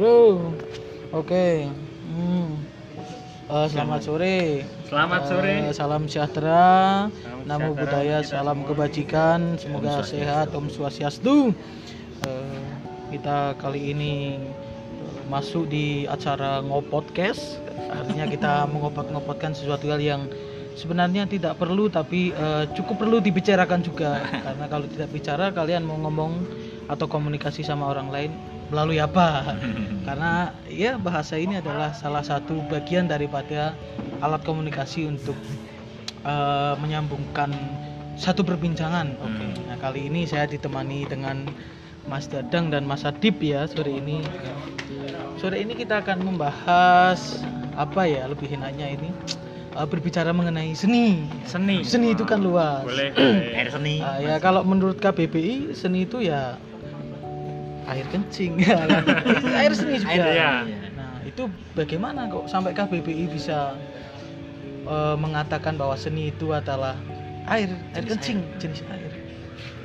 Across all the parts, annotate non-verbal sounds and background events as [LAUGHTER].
Halo. Oke. Hmm. Eh, selamat sore. Selamat sore. Eh, salam sejahtera. Namo sejahtera. budaya, salam kebajikan. Semoga sehat, Om Swastiastu. Eh, kita kali ini masuk di acara ngopodcast. Artinya kita [LAUGHS] mengopot-ngopotkan sesuatu hal yang sebenarnya tidak perlu tapi eh, cukup perlu dibicarakan juga. [LAUGHS] Karena kalau tidak bicara kalian mau ngomong atau komunikasi sama orang lain melalui apa? [LAUGHS] Karena ya bahasa ini adalah salah satu bagian daripada alat komunikasi untuk eh, menyambungkan satu perbincangan. Oke. Hmm. Nah, kali ini saya ditemani dengan Mas Dadang dan Mas Adib ya sore ini. Sore ini kita akan membahas apa ya lebih enaknya ini eh, berbicara mengenai seni. Seni. Seni itu kan luas. Boleh. [CLEARS THROAT] boleh. air seni Ah, ya kalau menurut KBBI seni itu ya air kencing [LAUGHS] air seni juga. Air, ya. Nah, itu bagaimana kok sampai KBBI bisa eh, mengatakan bahwa seni itu adalah air, air Jenis kencing, jenis air.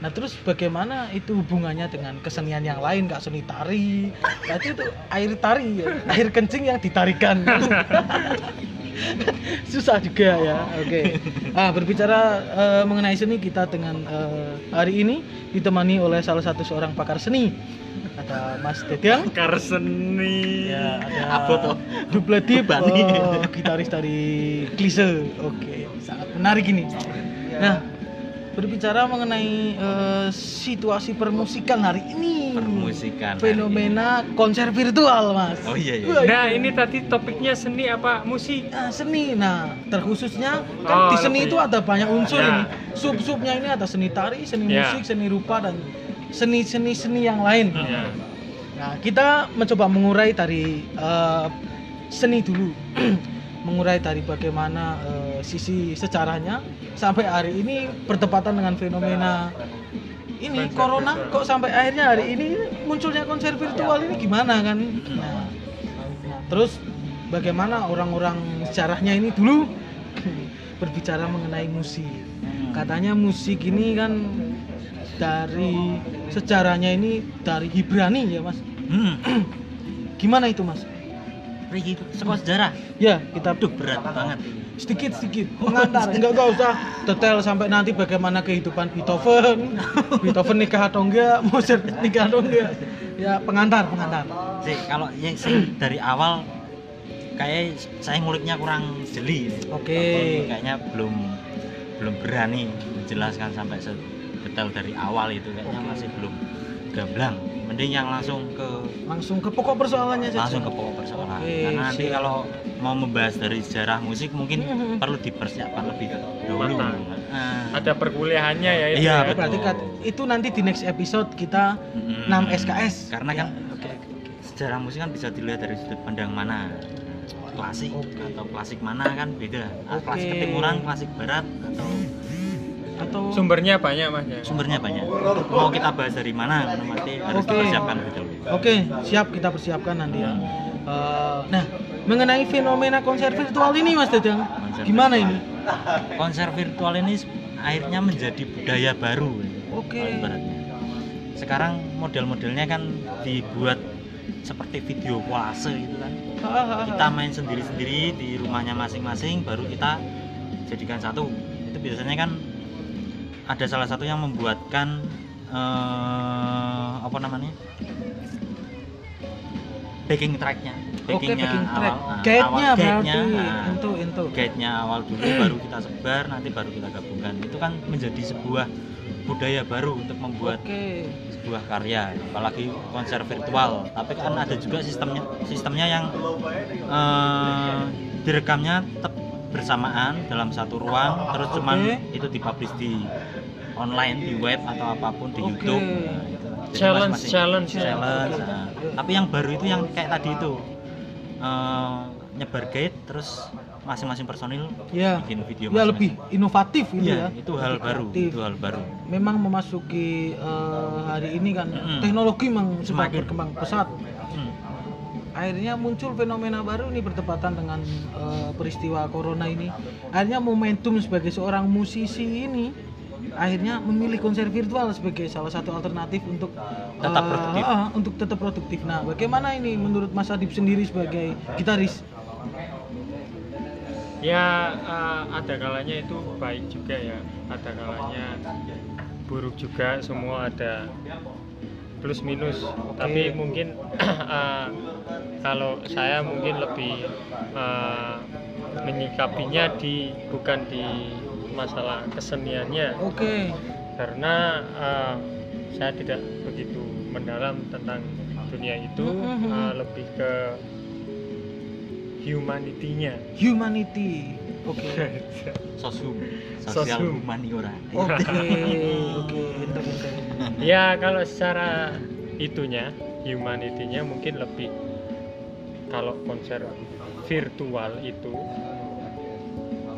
Nah, terus bagaimana itu hubungannya dengan kesenian yang lain, Kak seni tari? Berarti itu air tari ya, air kencing yang ditarikan. [LAUGHS] Susah juga ya. Oke. Ah, berbicara eh, mengenai seni kita dengan eh, hari ini ditemani oleh salah satu seorang pakar seni. Ada Mas Dedang. Pakar seni. Ya, ada Apa tuh? Duple Deep, Bani. oh, gitaris dari Klise. Oke, sangat menarik ini. Nah, berbicara mengenai eh, situasi permusikan hari ini. Permusikan hari Fenomena konser virtual, Mas. Oh iya, iya. Wah, Nah, ini tadi topiknya seni apa musik? Nah, seni. Nah, terkhususnya kan Oh, di seni lebih. itu ada banyak unsur Ya. ini. Sub-subnya ini ada seni tari, seni Ya. musik, seni rupa dan seni-seni seni yang lain. Ya. Nah, kita mencoba mengurai dari eh, seni dulu. [CLEARS THROAT] mengurai dari bagaimana eh, sisi sejarahnya sampai hari ini bertepatan dengan fenomena ini corona kok sampai akhirnya hari ini munculnya konser virtual ini gimana kan? Nah, nah, terus bagaimana orang-orang sejarahnya ini dulu [CLEARS THROAT] berbicara mengenai musik. Katanya musik ini kan dari sejarahnya ini dari Hibrani ya mas. Hmm. [CLEARS THROAT] Gimana itu mas? Riki sekolah sejarah. Ya kita Aduh berat banget. sedikit sedikit pengantar enggak enggak usah detail sampai nanti bagaimana kehidupan Beethoven [LAUGHS] Beethoven nikah atau enggak Mozart nikah atau enggak ya pengantar pengantar Sih kalau yang sih dari awal kayak saya nguliknya kurang jeli. oke Kayaknya belum belum berani menjelaskan sampai sedetail dari awal itu kayaknya Oke. masih belum gamblang. Mending yang langsung ke langsung ke pokok persoalannya saja langsung ke pokok persoalan. Oke, Karena nanti siap. kalau mau membahas dari sejarah musik mungkin Mhm. perlu dipersiapkan lebih dahulu. Matang. Ah. Ada perkuliahannya ya itu. Iya, ya. betul. berarti kat- itu nanti di next episode kita Mm-mm. 6 SKS Karena kan Ya, oke oke, oke. sejarah musik kan bisa dilihat dari sudut pandang mana klasik Oke. atau klasik mana kan beda Ah, Oke. klasik ketimuran klasik barat atau atau Sumbernya banyak mas ya. sumbernya banyak mau kita bahas dari mana nanti harus Oke. dipersiapkan lebih dahulu Oke, siap kita persiapkan nanti ya. Eh, nah, mengenai fenomena konser virtual ini Mas Dadang, Konser gimana virtual. ini? konser virtual ini akhirnya menjadi budaya baru Oke. ibaratnya. sekarang model-modelnya kan dibuat seperti video kolase gitu kan kita main sendiri-sendiri di rumahnya masing-masing baru kita jadikan satu itu biasanya kan ada salah satu yang membuatkan eh, apa namanya backing tracknya backingnya backing track. awal, ah, Guide-nya awal berarti guide-nya, ah, itu itu. guide-nya awal dulu baru kita sebar nanti baru kita gabungkan itu kan menjadi sebuah budaya baru untuk membuat Oke. sebuah karya apalagi konser virtual tapi kan ada juga sistemnya sistemnya yang eh, direkamnya tetap bersamaan dalam satu ruang terus cuman Oke. itu dipublish di online di web atau apa pun di Oke. YouTube Nah, itu. Jadi Challenge, masing-masing- challenge. challenge nah. tapi yang baru itu yang kayak tadi itu eh, nyebar guide terus masing-masing personil Ya. bikin video Ya masing-masing. lebih inovatif ini Iya, ya. itu hal Lebih baru kreatif. itu hal baru Memang memasuki eh, hari ini kan Mm-mm. teknologi memang semakin Semakin. berkembang pesat. Akhirnya muncul fenomena baru ini bertepatan dengan eh, peristiwa corona ini. Akhirnya momentum sebagai seorang musisi ini akhirnya memilih konser virtual sebagai salah satu alternatif untuk Tetap eh, produktif. ah, untuk tetap produktif. Nah, bagaimana ini menurut Mas Adib sendiri sebagai gitaris? Ya eh, ada kalanya itu baik juga ya, ada kalanya buruk juga. Semua ada plus minus. Tapi mungkin [CLEARS THROAT] eh, kalau saya mungkin lebih eh, menyikapinya di bukan di masalah keseniannya, Oke. karena eh, saya tidak begitu mendalam tentang dunia itu, eh, lebih ke humanity-nya. Humanity. Oke. [LAUGHS] sosum sosial Sosum. humaniora Oke, oke, ya kalau secara itunya humanity-nya mungkin lebih kalau konser virtual itu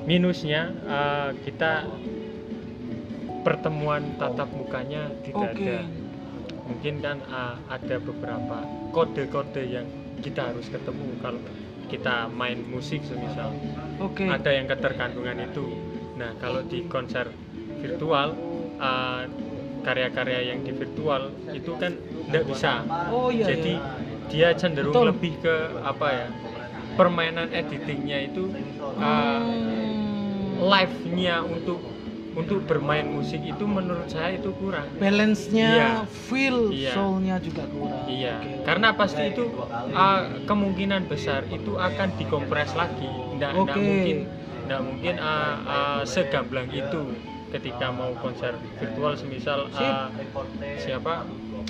minusnya eh, kita pertemuan tatap mukanya tidak Oke. ada mungkin kan eh, ada beberapa kode-kode yang kita harus ketemu kalau kita main musik semisal Oke. ada yang keterkandungan itu. Nah, kalau di konser virtual uh, karya-karya yang di virtual itu kan tidak bisa. Oh iya. Jadi iya. dia cenderung Betul. lebih ke apa ya? Permainan editingnya itu uh, Hmm. live-nya untuk untuk bermain musik itu menurut saya itu kurang. balance-nya, Iya. feel, Iya. soul-nya juga kurang. Iya, Oke. karena pasti itu uh, kemungkinan besar itu akan dikompres lagi. Nggak Oke. mungkin, nggak mungkin uh, uh, segamblang itu ketika mau konser virtual, semisal uh, siapa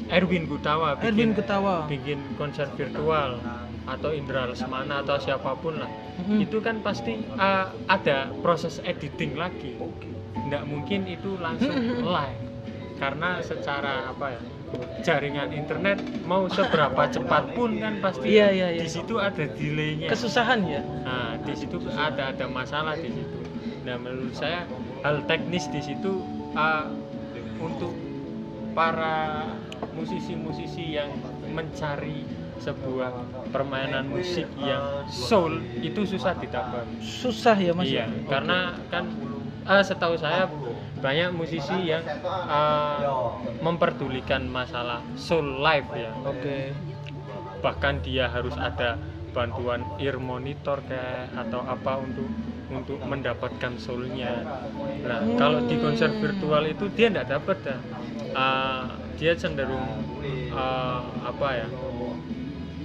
Erwin Gutawa Erwin bikin, ketawa. bikin konser virtual atau Indra Lesmana atau siapa pun lah, Mhm. itu kan pasti uh, ada proses editing lagi. Nggak mungkin itu langsung live karena secara apa ya jaringan internet mau seberapa cepat pun kan pasti Iya, iya, iya. di situ ada delaynya Kesusahan ya. nah di situ ada ada masalah di situ nah menurut saya hal teknis di situ uh, untuk para musisi-musisi yang mencari sebuah permainan musik yang soul itu susah didapat Susah ya Mas. iya ya? karena kan eh, setahu saya banyak musisi yang eh, memperdulikan masalah soul life ya. Oke. bahkan dia harus ada bantuan ear monitor kayak atau apa untuk untuk mendapatkan soulnya. Nah kalau di konser virtual itu dia tidak dapat dah Eh, dia cenderung eh, apa ya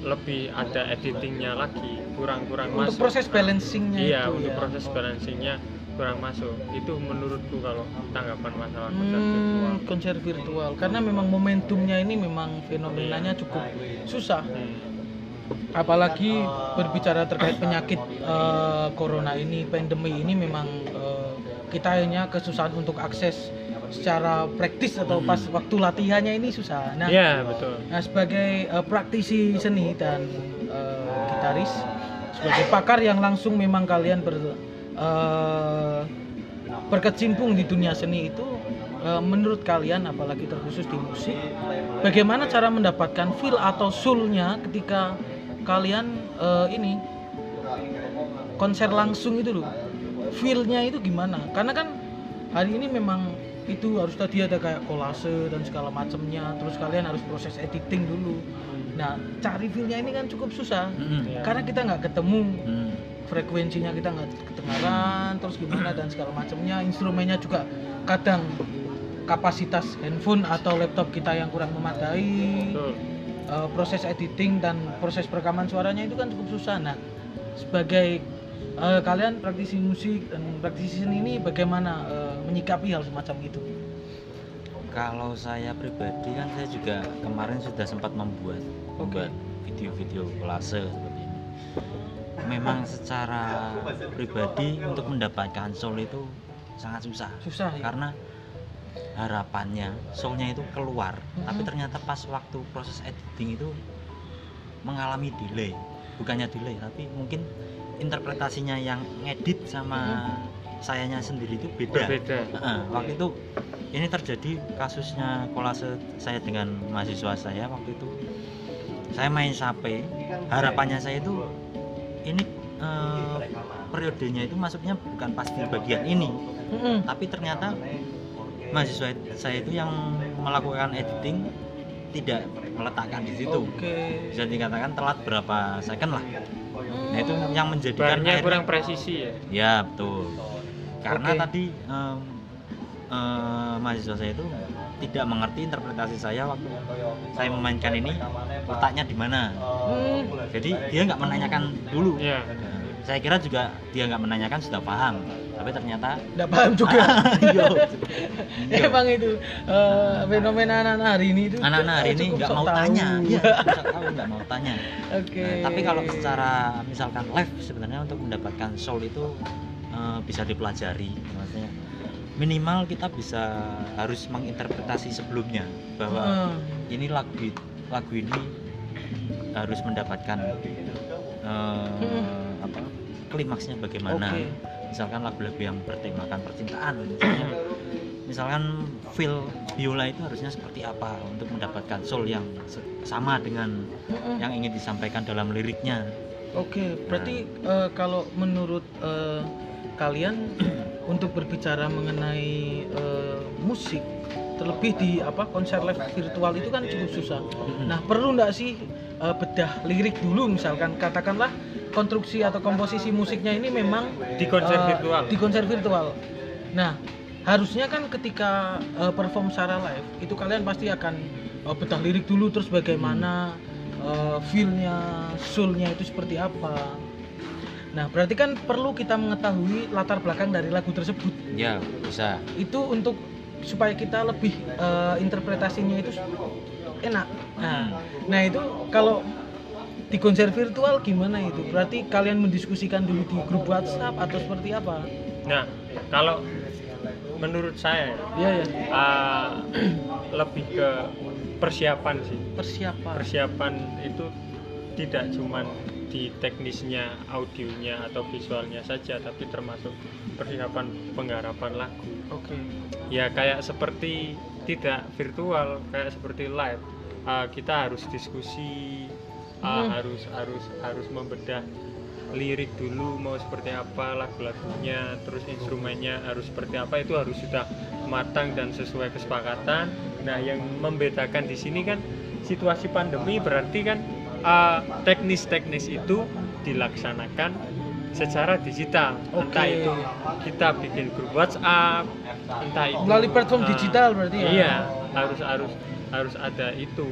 lebih ada editingnya lagi kurang-kurang Untuk masuk. proses balancingnya iya itu untuk ya. proses balancingnya kurang masuk. Itu menurutku kalau tanggapan masalah konser Hmm, virtual. konser virtual. Karena memang momentumnya ini memang fenomenanya cukup susah. Hmm. apalagi berbicara terkait penyakit eh, corona ini pandemi ini memang eh, kita hanya kesusahan untuk akses secara praktis atau pas waktu latihannya ini susah. Nah Iya betul. Nah, sebagai eh, praktisi seni dan eh, gitaris, sebagai pakar yang langsung memang kalian ber, eh, berkecimpung di dunia seni itu, eh, menurut kalian, apalagi terkhusus di musik, bagaimana cara mendapatkan feel atau soul-nya ketika kalian eh, ini konser langsung itu loh, feel-nya itu gimana? Karena kan hari ini memang itu harus tadi ada kayak kolase dan segala macamnya terus kalian harus proses editing dulu nah cari feel-nya ini kan cukup susah Mm-mm. Iya. karena kita nggak ketemu Mm. Frekuensinya kita nggak kedengaran terus gimana dan segala macamnya instrumennya juga kadang kapasitas handphone atau laptop kita yang kurang memadai betul Eh, proses editing dan proses perekaman suaranya itu kan cukup susah nah sebagai eh, kalian praktisi musik dan praktisi seni ini bagaimana eh, menyikapi hal semacam itu Kalau saya pribadi kan saya juga kemarin sudah sempat membuat Oke. membuat video-video kolase seperti ini. Memang secara pribadi untuk mendapatkan soul itu sangat susah. Susah ya karena harapannya soulnya itu keluar Mhm. tapi ternyata pas waktu proses editing itu mengalami delay. Bukannya delay tapi mungkin interpretasinya yang ngedit sama sayanya sendiri itu beda. Berbeda. Heeh, waktu itu ini terjadi kasusnya kolase saya dengan mahasiswa saya waktu itu. Saya main sape harapannya saya itu ini eh, periodenya itu masuknya bukan pas di bagian ini Mm-mm. tapi ternyata mahasiswa saya itu yang melakukan editing tidak meletakkan di situ Oke. bisa dikatakan telat berapa second lah nah itu yang menjadikan Barnya akhirnya- kurang presisi ya. ya betul karena Oke. tadi em, eh, mahasiswa saya itu tidak mengerti interpretasi saya waktu saya memainkan ini letaknya di mana Hmm, jadi dia nggak menanyakan dulu Iya. Nah, saya kira juga dia nggak menanyakan sudah paham tapi ternyata nggak paham juga. [LAUGHS] Iya. [LAUGHS] Iya. Emang itu eh, fenomena anak-anak hari ini itu anak-anak hari ini cukup nggak mau tahu. tanya [LAUGHS] iya tahu nggak mau tanya Oke. Nah, tapi kalau secara misalkan live sebenarnya untuk mendapatkan soul itu eh, bisa dipelajari maksudnya minimal kita bisa harus menginterpretasi sebelumnya bahwa Heeh. ini lagu lagu ini harus mendapatkan eh, Hmm. apa klimaksnya bagaimana Oke. misalkan lagu-lagu yang bertemakan percintaan misalnya misalkan feel biola itu harusnya seperti apa untuk mendapatkan soul yang sama dengan Heeh. yang ingin disampaikan dalam liriknya Oke, berarti eh, kalau menurut eh, kalian untuk berbicara mengenai eh, musik, terlebih di apa konser live virtual itu kan cukup susah. Nah, perlu nggak sih eh, bedah lirik dulu, misalkan katakanlah konstruksi atau komposisi musiknya ini memang Di konser eh, virtual. Di konser virtual. Nah, harusnya kan ketika eh, perform secara live itu kalian pasti akan eh, bedah lirik dulu terus bagaimana eh, feel-nya, soul-nya itu seperti apa. Nah, berarti kan perlu kita mengetahui latar belakang dari lagu tersebut. ya bisa Itu untuk supaya kita lebih eh, interpretasinya itu enak. Nah, nah itu kalau di konser virtual gimana itu? Berarti kalian mendiskusikan dulu di grup WhatsApp atau seperti apa? Nah, kalau menurut saya Iya ya. ah, lebih ke persiapan sih. Persiapan. Persiapan itu tidak cuman di teknisnya, audionya atau visualnya saja, tapi termasuk persiapan penggarapan lagu. Oke. Ya kayak seperti tidak virtual, kayak seperti live. Ah, kita harus diskusi, ah, Hmm. harus harus harus membedah lirik dulu mau seperti apa lagu-lagunya, terus instrumennya harus seperti apa itu harus sudah matang dan sesuai kesepakatan. Nah, yang membedakan di sini kan situasi pandemi berarti kan teknis-teknis itu dilaksanakan secara digital. Entah Oke. itu kita bikin grup WhatsApp, entah itu Melalui platform ah, digital berarti ya? Iya, harus harus harus ada itu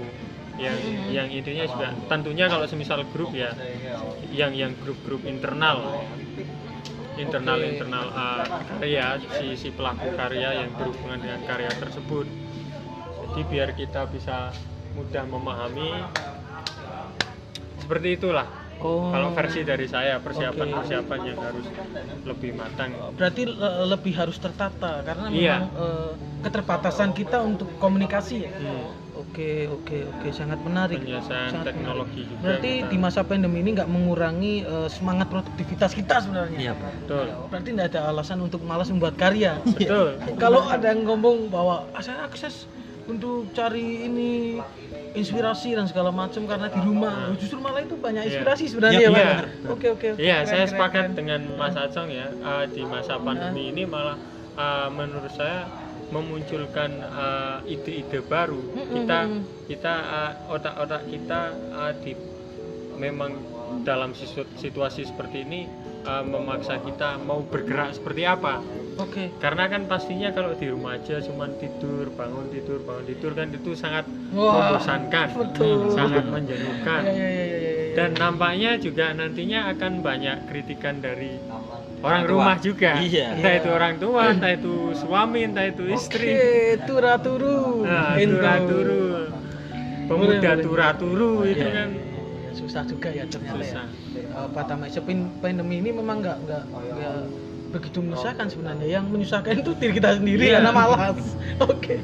yang yang intinya juga tentunya kalau semisal grup ya yang yang grup-grup internal internal Oke. internal uh, karya si si pelaku karya yang berhubungan dengan karya tersebut jadi biar kita bisa mudah memahami seperti itulah Oh. kalau versi dari saya persiapan Oke. persiapan yang harus lebih matang Berarti le- lebih harus tertata karena Iya. memang eh, keterbatasan kita untuk komunikasi ya. Hmm. Oke oke oke sangat menarik. penyelesaian Sangat teknologi juga Berarti kita- di masa pandemi ini nggak mengurangi eh, semangat produktivitas kita sebenarnya. iya Pak. betul Berarti nggak ada alasan untuk malas membuat karya. betul Kalau ada yang ngomong bahwa "Ah, saya akses untuk cari ini inspirasi dan segala macam karena di rumah, justru malah itu banyak Iya. inspirasi sebenarnya Iya, ya, Pak. Oke oke. Iya, saya keren, sepakat keren. dengan Mas Acong ya. eh, di masa pandemi ini malah eh, menurut saya memunculkan eh, ide-ide baru. Mm-mm. Kita kita eh, otak-otak kita eh, di memang dalam situ- situasi seperti ini eh, memaksa kita mau bergerak seperti apa. Oke. Karena kan pastinya kalau di rumah aja cuman tidur, bangun tidur, bangun tidur kan itu sangat Wah, membosankan, betul. sangat menjenuhkan Iya, iya, iya, iya, iya, iya. dan nampaknya juga nantinya akan banyak kritikan dari orang tua. rumah juga Iya. entah Iya. itu orang tua entah itu suami entah itu istri Oke, tura turu. nah tura turu pemuda tura turu itu Iya. kan Ya, susah juga ya ternyata susah ya. Eh, Pak Tama, sepin- pandemi ini memang nggak nggak nggak begitu menyusahkan sebenarnya. Yang menyusahkan itu diri kita sendiri Iya. karena malas. [LAUGHS] Oke.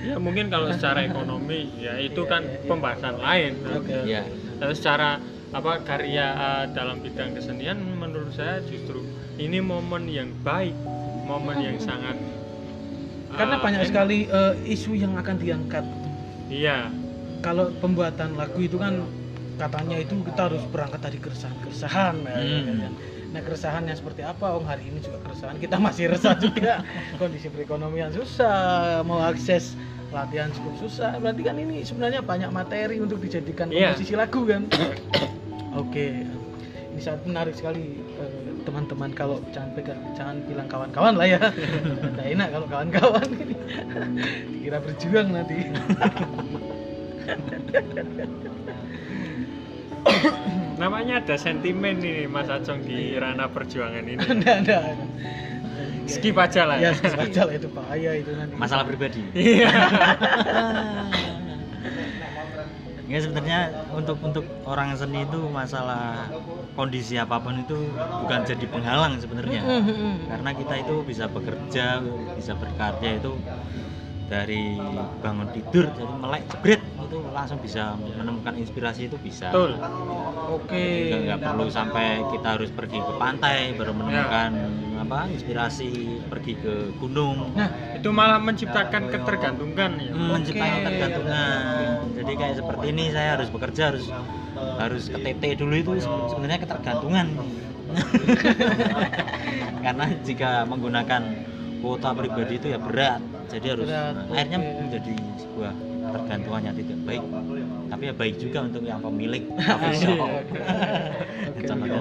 ya mungkin kalau secara ekonomi ya itu kan pembahasan lain Oke. Iya. Tapi secara apa karya uh, dalam bidang kesenian menurut saya justru ini momen yang baik momen yang sangat Karena uh, banyak enak. sekali eh, isu yang akan diangkat. iya Kalau pembuatan lagu itu kan katanya itu kita harus berangkat dari keresahan-keresahan. ya, Hmm. kan. Nah keresahannya seperti apa? Oh hari ini juga keresahan kita masih resah juga [LAUGHS] kondisi perekonomian susah mau akses latihan cukup susah berarti kan ini sebenarnya banyak materi untuk dijadikan Iya. komposisi lagu kan [COUGHS] Oke ini sangat menarik sekali eh, teman-teman kalau jangan pegang jangan bilang kawan-kawan lah ya [LAUGHS] nggak enak kalau kawan-kawan ini [LAUGHS] dikira berjuang nanti namanya ada sentimen ini Mas Acong di ranah perjuangan ini. [LAUGHS] Nggak ada skip aja lah. Ya skip aja lah itu bahaya itu nanti. Masalah pribadi. Iya. [LAUGHS] Ya sebenarnya untuk untuk orang seni itu masalah kondisi apa pun itu bukan jadi penghalang sebenarnya. Mm-mm. karena kita itu bisa bekerja bisa berkarya itu dari bangun tidur jadi melek jebret. Itu langsung bisa menemukan inspirasi itu bisa. Betul. Oke. Nggak, nggak perlu sampai kita harus pergi ke pantai baru menemukan apa inspirasi pergi ke gunung. Nah itu malah menciptakan ketergantungan ya. Hmm, menciptakan ketergantungan. Jadi kayak seperti ini saya harus bekerja harus harus ke TT dulu itu se- sebenarnya ketergantungan. [LAUGHS] Karena jika menggunakan kuota pribadi itu ya berat. Jadi harus Berat, nah, akhirnya oke. menjadi sebuah ketergantungan yang tidak baik. Tapi ya baik juga untuk yang pemilik [LAUGHS] coffee shop. Oke. [LAUGHS] contohnya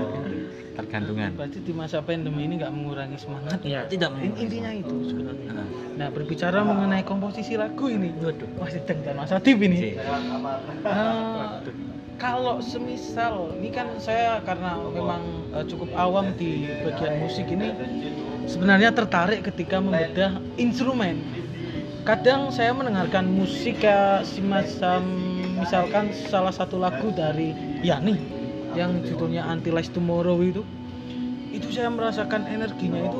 tergantungan. Berarti di masa pandemi ini nggak mengurangi semangat? Iya. tidak In- intinya itu sebenarnya. Nah, nah berbicara mengenai komposisi lagu ini waduh masih dan Mas Adib ini. Sih. Eh, kalau semisal ini kan saya karena memang eh, cukup awam di bagian musik ini sebenarnya tertarik ketika membedah instrumen. Kadang saya mendengarkan musik kayak semacam misalkan salah satu lagu dari Yani yang judulnya Anti Lies Tomorrow itu itu saya merasakan energinya itu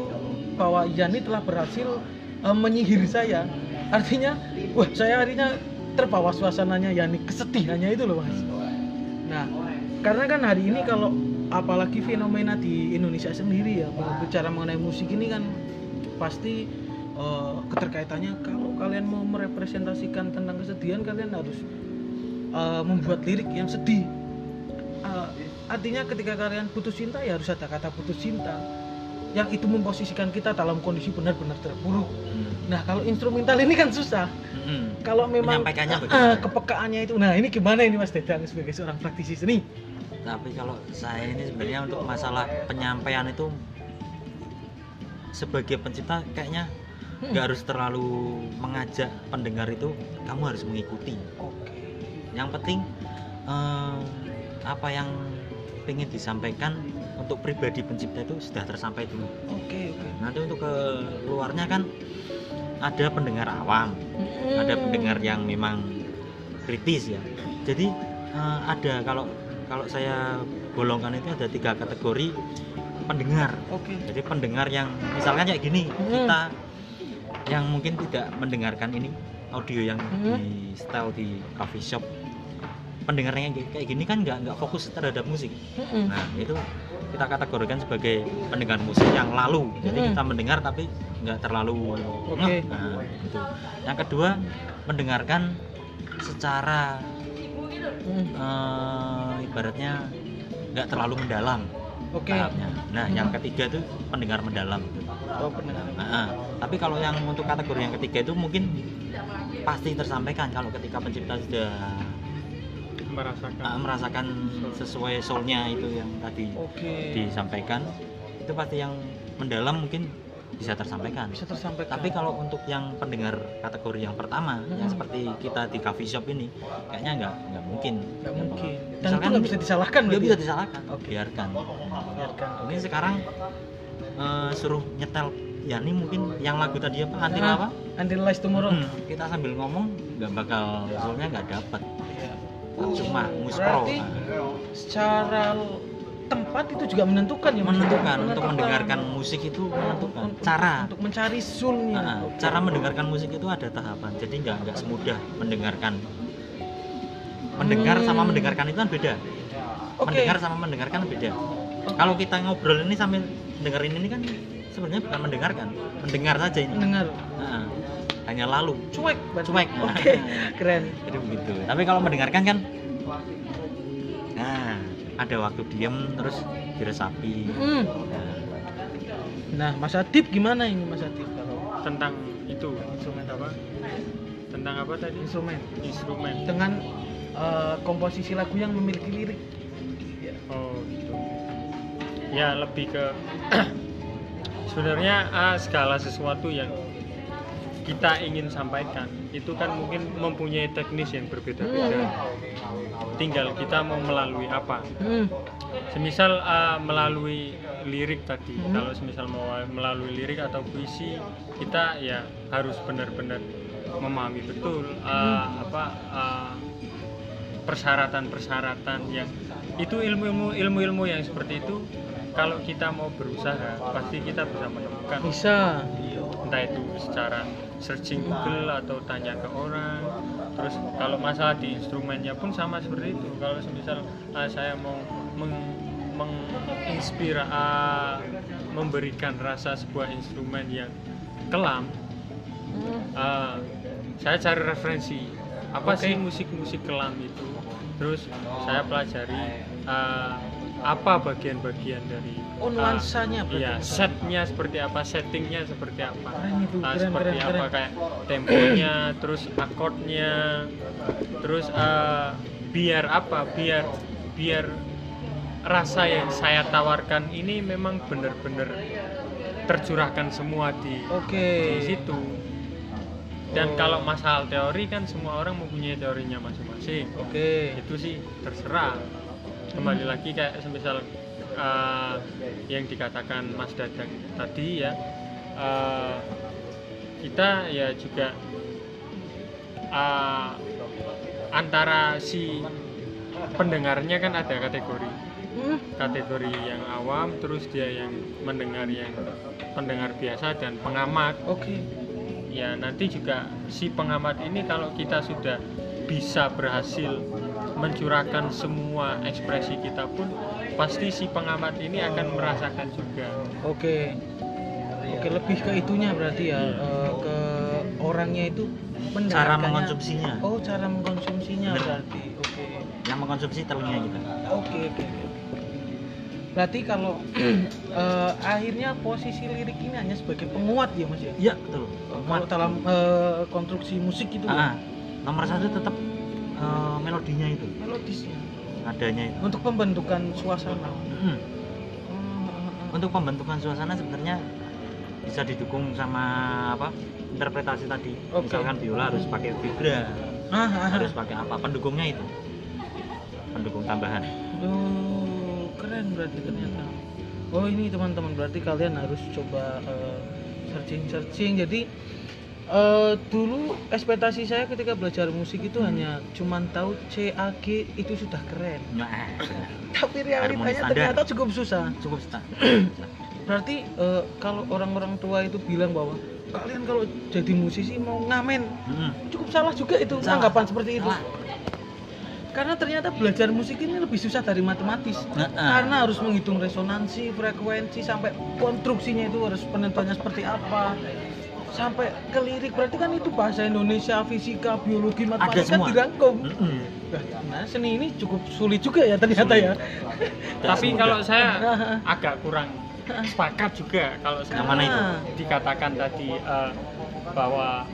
bahwa Yani telah berhasil eh, menyihir saya. Artinya wah saya harinya terbawa suasananya Yani kesedihannya itu loh mas. Nah karena kan hari ini kalau apalagi fenomena di Indonesia sendiri ya bicara mengenai musik ini kan pasti eh, keterkaitannya kalau kalian mau merepresentasikan tentang kesedihan kalian harus eh, membuat lirik yang sedih Eh, artinya ketika kalian putus cinta ya harus ada kata putus cinta yang itu memposisikan kita dalam kondisi benar-benar terpuruk Hmm. nah kalau instrumental ini kan susah Hmm. kalau memang bagaimana? kepekaannya itu nah ini gimana ini Mas Dedang sebagai seorang praktisi seni tapi kalau saya ini sebenarnya untuk masalah penyampaian itu sebagai pencipta kayaknya Hmm. nggak harus terlalu mengajak pendengar itu kamu harus mengikuti. Oke. Yang penting eh, apa yang ingin disampaikan untuk pribadi pencipta itu sudah tersampai dulu. Oke oke. Nanti untuk ke luarnya kan ada pendengar awam ada Hmm. pendengar yang memang kritis ya. Jadi eh, ada kalau kalau saya golongkan itu ada tiga kategori pendengar oke jadi pendengar yang misalkan kayak gini Hmm. kita yang mungkin tidak mendengarkan ini audio yang Hmm. di style di coffee shop pendengarnya kayak kayak gini kan nggak nggak fokus terhadap musik Mm-mm. nah itu kita kategorikan sebagai pendengar musik yang lalu jadi Hmm. kita mendengar tapi nggak terlalu Oke. ngeh. nah itu yang kedua mendengarkan secara Eh, ibaratnya nggak terlalu mendalam oke tahapnya. Nah, Hmm. yang ketiga itu pendengar mendalam. oh pendengar Nah, tapi kalau yang untuk kategori yang ketiga itu mungkin pasti tersampaikan kalau ketika pencipta sudah merasakan ah, merasakan sesuai soulnya itu yang tadi oke disampaikan itu pasti yang mendalam mungkin bisa tersampaikan. bisa tersampaikan Tapi kalau untuk yang pendengar kategori yang pertama yang Hmm. seperti kita di coffee shop ini kayaknya nggak nggak mungkin. nggak mungkin dan itu Misalkan nggak bisa disalahkan nggak bisa ya? disalahkan. Oke. Biarkan. biarkan Ini sekarang eh, suruh nyetel ya ini mungkin yang lagu tadi apa anti Ah, apa? Until Lies Tomorrow Hmm, kita sambil ngomong nggak bakal soalnya nggak dapat Iya. cuma muspro berarti secara tempat itu juga menentukan ya menentukan untuk mendengarkan musik itu menentukan Untuk- cara. untuk mencari soulnya. Nah, Oke. cara mendengarkan musik itu ada tahapan. Jadi nggak nggak semudah mendengarkan. Mendengar Hmm. sama mendengarkan itu kan beda. Oke. mendengar sama mendengarkan beda. Kalau kita ngobrol ini sambil dengerin ini kan sebenarnya bukan mendengarkan mendengar saja ini. Mendengar. Nah, hanya lalu. Cuek. Cuek. oke [LAUGHS] keren. Jadi begitu tapi kalau mendengarkan kan nah ada waktu diem terus diresapi. Hmm. Nah, Nah, Mas Adib gimana ini Mas Adib? Kalau tentang itu instrumen apa? Tentang apa tadi? Instrumen. Instrumen. Dengan eh, komposisi lagu yang memiliki lirik? oh gitu. Ya lebih ke [CLEARS THROAT] sebenarnya ah, segala sesuatu yang kita ingin sampaikan itu kan mungkin mempunyai teknis yang berbeda-beda tinggal kita mau melalui apa Hmm. semisal ah, melalui lirik tadi Hmm. kalau semisal mau melalui lirik atau puisi kita ya harus benar-benar memahami betul ah, apa ah, persyaratan-persyaratan yang itu ilmu-ilmu ilmu-ilmu yang seperti itu kalau kita mau berusaha pasti kita bisa menemukan Bisa. Entah itu secara searching Google atau tanya ke orang terus kalau masalah di instrumennya pun sama seperti itu kalau misal ah, saya mau meng, menginspira ah, memberikan rasa sebuah instrumen yang kelam Hmm. ah, saya cari referensi apa Oke. sih musik-musik kelam itu terus saya pelajari ah, apa bagian-bagian dari Oh, ah, nuansanya berarti. iya setnya seperti apa settingnya seperti apa Keren itu, keren, seperti keren, apa keren. kayak temponya terus akordnya terus eh, biar apa biar biar rasa yang saya tawarkan ini memang benar-benar tercurahkan semua di Oke. di situ dan Oh. kalau masalah teori kan semua orang mempunyai teorinya masing-masing Oke. itu sih terserah kembali lagi kayak semisal uh, yang dikatakan Mas Dadang tadi ya uh, kita ya juga uh, antara si pendengarnya kan ada kategori kategori yang awam terus dia yang mendengar yang pendengar biasa dan pengamat Oke. ya nanti juga si pengamat ini kalau kita sudah bisa berhasil mencurahkan semua ekspresi kita pun pasti si pengamat ini akan merasakan juga Oke. Oke, lebih ke itunya berarti ya, eh, ke orangnya itu cara mengkonsumsinya Oh, cara mengkonsumsinya Bener. berarti. Oke. yang mengkonsumsi telinga kita Oke, oke, oke. Berarti kalau [CLEARS THROAT] eh, akhirnya posisi lirik ini hanya sebagai penguat ya, Mas ya? iya betul Kalau dalam eh, konstruksi musik itu Ah, ya, nomor satu tetap eh, melodinya itu melodisnya adanya itu untuk pembentukan suasana. Mm. Hmm. untuk pembentukan suasana sebenarnya bisa didukung sama apa interpretasi tadi Oke. misalkan biola harus pakai vibra Ah, ah, ah. harus pakai apa pendukungnya itu pendukung tambahan Oh, keren berarti ternyata. Oh ini teman-teman berarti kalian harus coba searching searching. Jadi eh, dulu ekspektasi saya ketika belajar musik itu hanya cuman tahu C A G itu sudah keren. nah, Tapi realitanya ternyata cukup susah. cukup sta- [CLEARS THROAT] Berarti eh, kalau orang-orang tua itu bilang bahwa kalian kalau jadi musisi mau ngamen Mm. cukup salah juga itu Salah. anggapan seperti itu. Salah. Karena ternyata belajar musik ini lebih susah dari matematis. Nah, ah. Karena harus menghitung resonansi, frekuensi sampai konstruksinya itu harus penentuannya seperti apa. Sampai ke lirik berarti kan itu bahasa Indonesia, fisika, biologi, matematika kan semua. dirangkum. Mm-mm. Nah, seni ini cukup sulit juga ya ternyata Sulit. ya. Tapi kalau saya [LAUGHS] agak kurang sepakat juga kalau Yang mana itu? Ah. dikatakan tadi eh, bahwa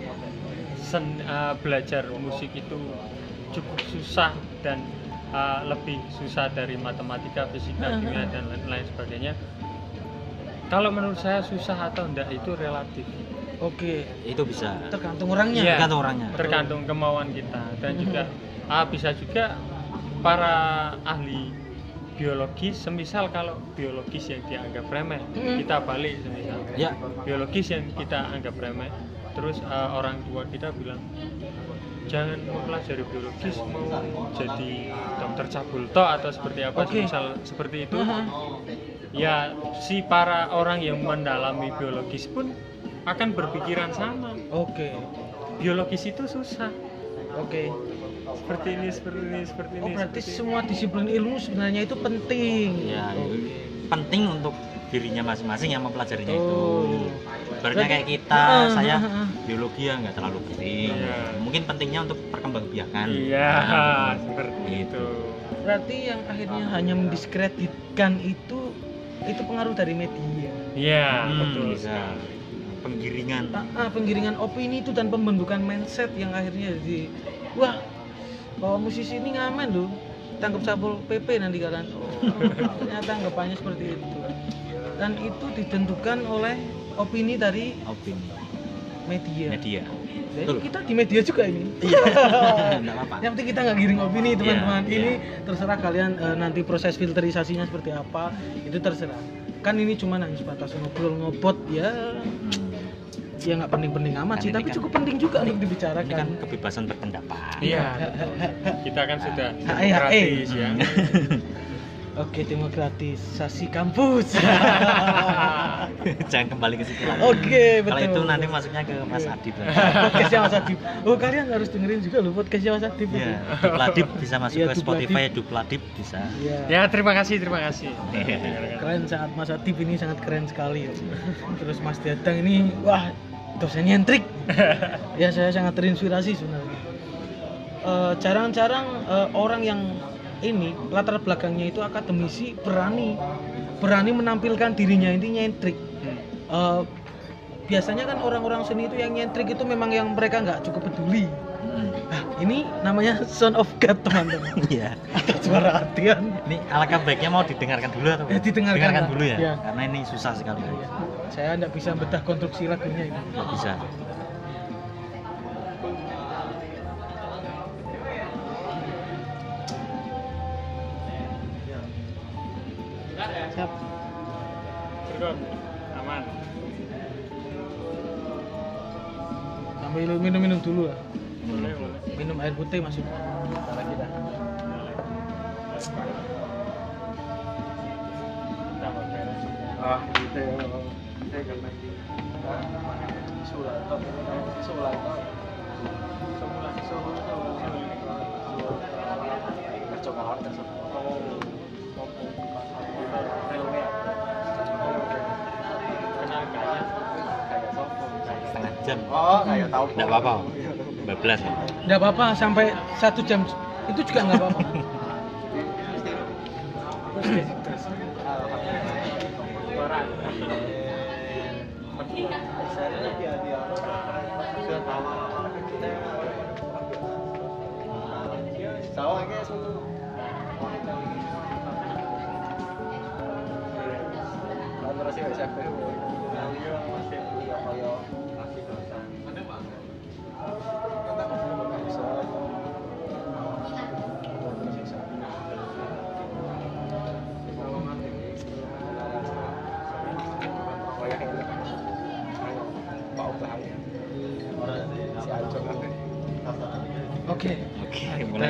sen, eh, belajar musik itu cukup susah dan eh, lebih susah dari matematika, fisika, Ah. kimia dan lain-lain sebagainya. Kalau menurut saya susah atau enggak itu relatif, Oke, itu bisa. Tergantung orangnya. Iya. tergantung orangnya. Tergantung kemauan kita. Dan juga ah, bisa juga para ahli biologis, semisal kalau biologis yang dianggap remeh, kita balik semisal. Ya. Biologis yang kita anggap remeh terus uh, orang tua kita bilang jangan mempelajari biologis mau jadi dokter cabulto atau seperti apa Oke. misal seperti itu. Aha. ya si para orang yang mendalami biologis pun akan berpikiran sama Oke. biologis itu susah Oke. seperti ini seperti ini seperti ini Oh, berarti seperti ini. semua disiplin ilmu sebenarnya itu penting. ya Oke. penting untuk dirinya masing-masing yang mempelajarinya itu Oh. Ibaratnya kayak kita Ah, saya ah, ah. biologi ya nggak terlalu penting Iya. mungkin pentingnya untuk perkembangbiakan iya Nah, [LAUGHS] seperti Gitu. itu Berarti yang akhirnya hanya mendiskreditkan itu itu pengaruh dari media Iya, Hmm, betul. bisa penggiringan. Ah, ah, penggiringan opini itu dan pembentukan mindset yang akhirnya jadi wah bahwa musisi ini ngamen loh. Tangkap sapul PP nanti kalian oh, ternyata anggapannya seperti itu. Dan itu ditentukan oleh opini dari opini. media, media. Jadi Betul. kita di media juga ini. [LAUGHS] Nggak apa-apa. Yang penting kita nggak giring opini teman-teman. Iya, ini terserah kalian eh, nanti proses filterisasinya seperti apa. Itu terserah. Kan ini cuma hanya sebatas ngobrol ngobot ya. Ya nggak penting-penting amat sih tapi kan- cukup penting juga untuk ini kan dibicarakan kebebasan berpendapat Iya, kita kan sudah Ah, iya, eh. gratis ya. [LAUGHS] oke demokratisasi kampus [LAUGHS] jangan kembali ke situ lagi oke betul kalau itu nanti masuknya ke Mas Iya. Adib podcastnya Mas Adib oh kalian harus dengerin juga loh podcastnya Mas Adib ya Dupladip bisa masuk Iya, ke Spotify Dupladip bisa Iya. Ya, terima kasih, terima kasih. keren sangat Mas Adib ini sangat keren sekali ya. terus Mas Dadang ini wah dosen nyentrik [LAUGHS] ya saya sangat terinspirasi sebenarnya Eh, jarang-jarang eh, orang yang ini latar belakangnya itu akademisi berani berani menampilkan dirinya ini nyentrik Hmm. Eh, biasanya kan orang-orang seni itu yang nyentrik itu memang yang mereka nggak cukup peduli. Nah ini namanya son of God teman-teman Iya. atau suara hatian Ini alangkah baiknya mau didengarkan dulu atau? Ya, didengarkan Dengarkan lah. dulu ya, Ya. karena ini susah sekali. Iya. saya nggak bisa bedah konstruksi lagunya ini Nggak bisa. siap aman. sambil minum-minum dulu lah Boleh, boleh. minum air putih masuk lagi dah Tambah beres. Ah. Setengah jam. Oh, kayak tahu. Nggak apa-apa. Bablas ya. nggak apa-apa sampai satu jam itu juga nggak apa-apa. Sawah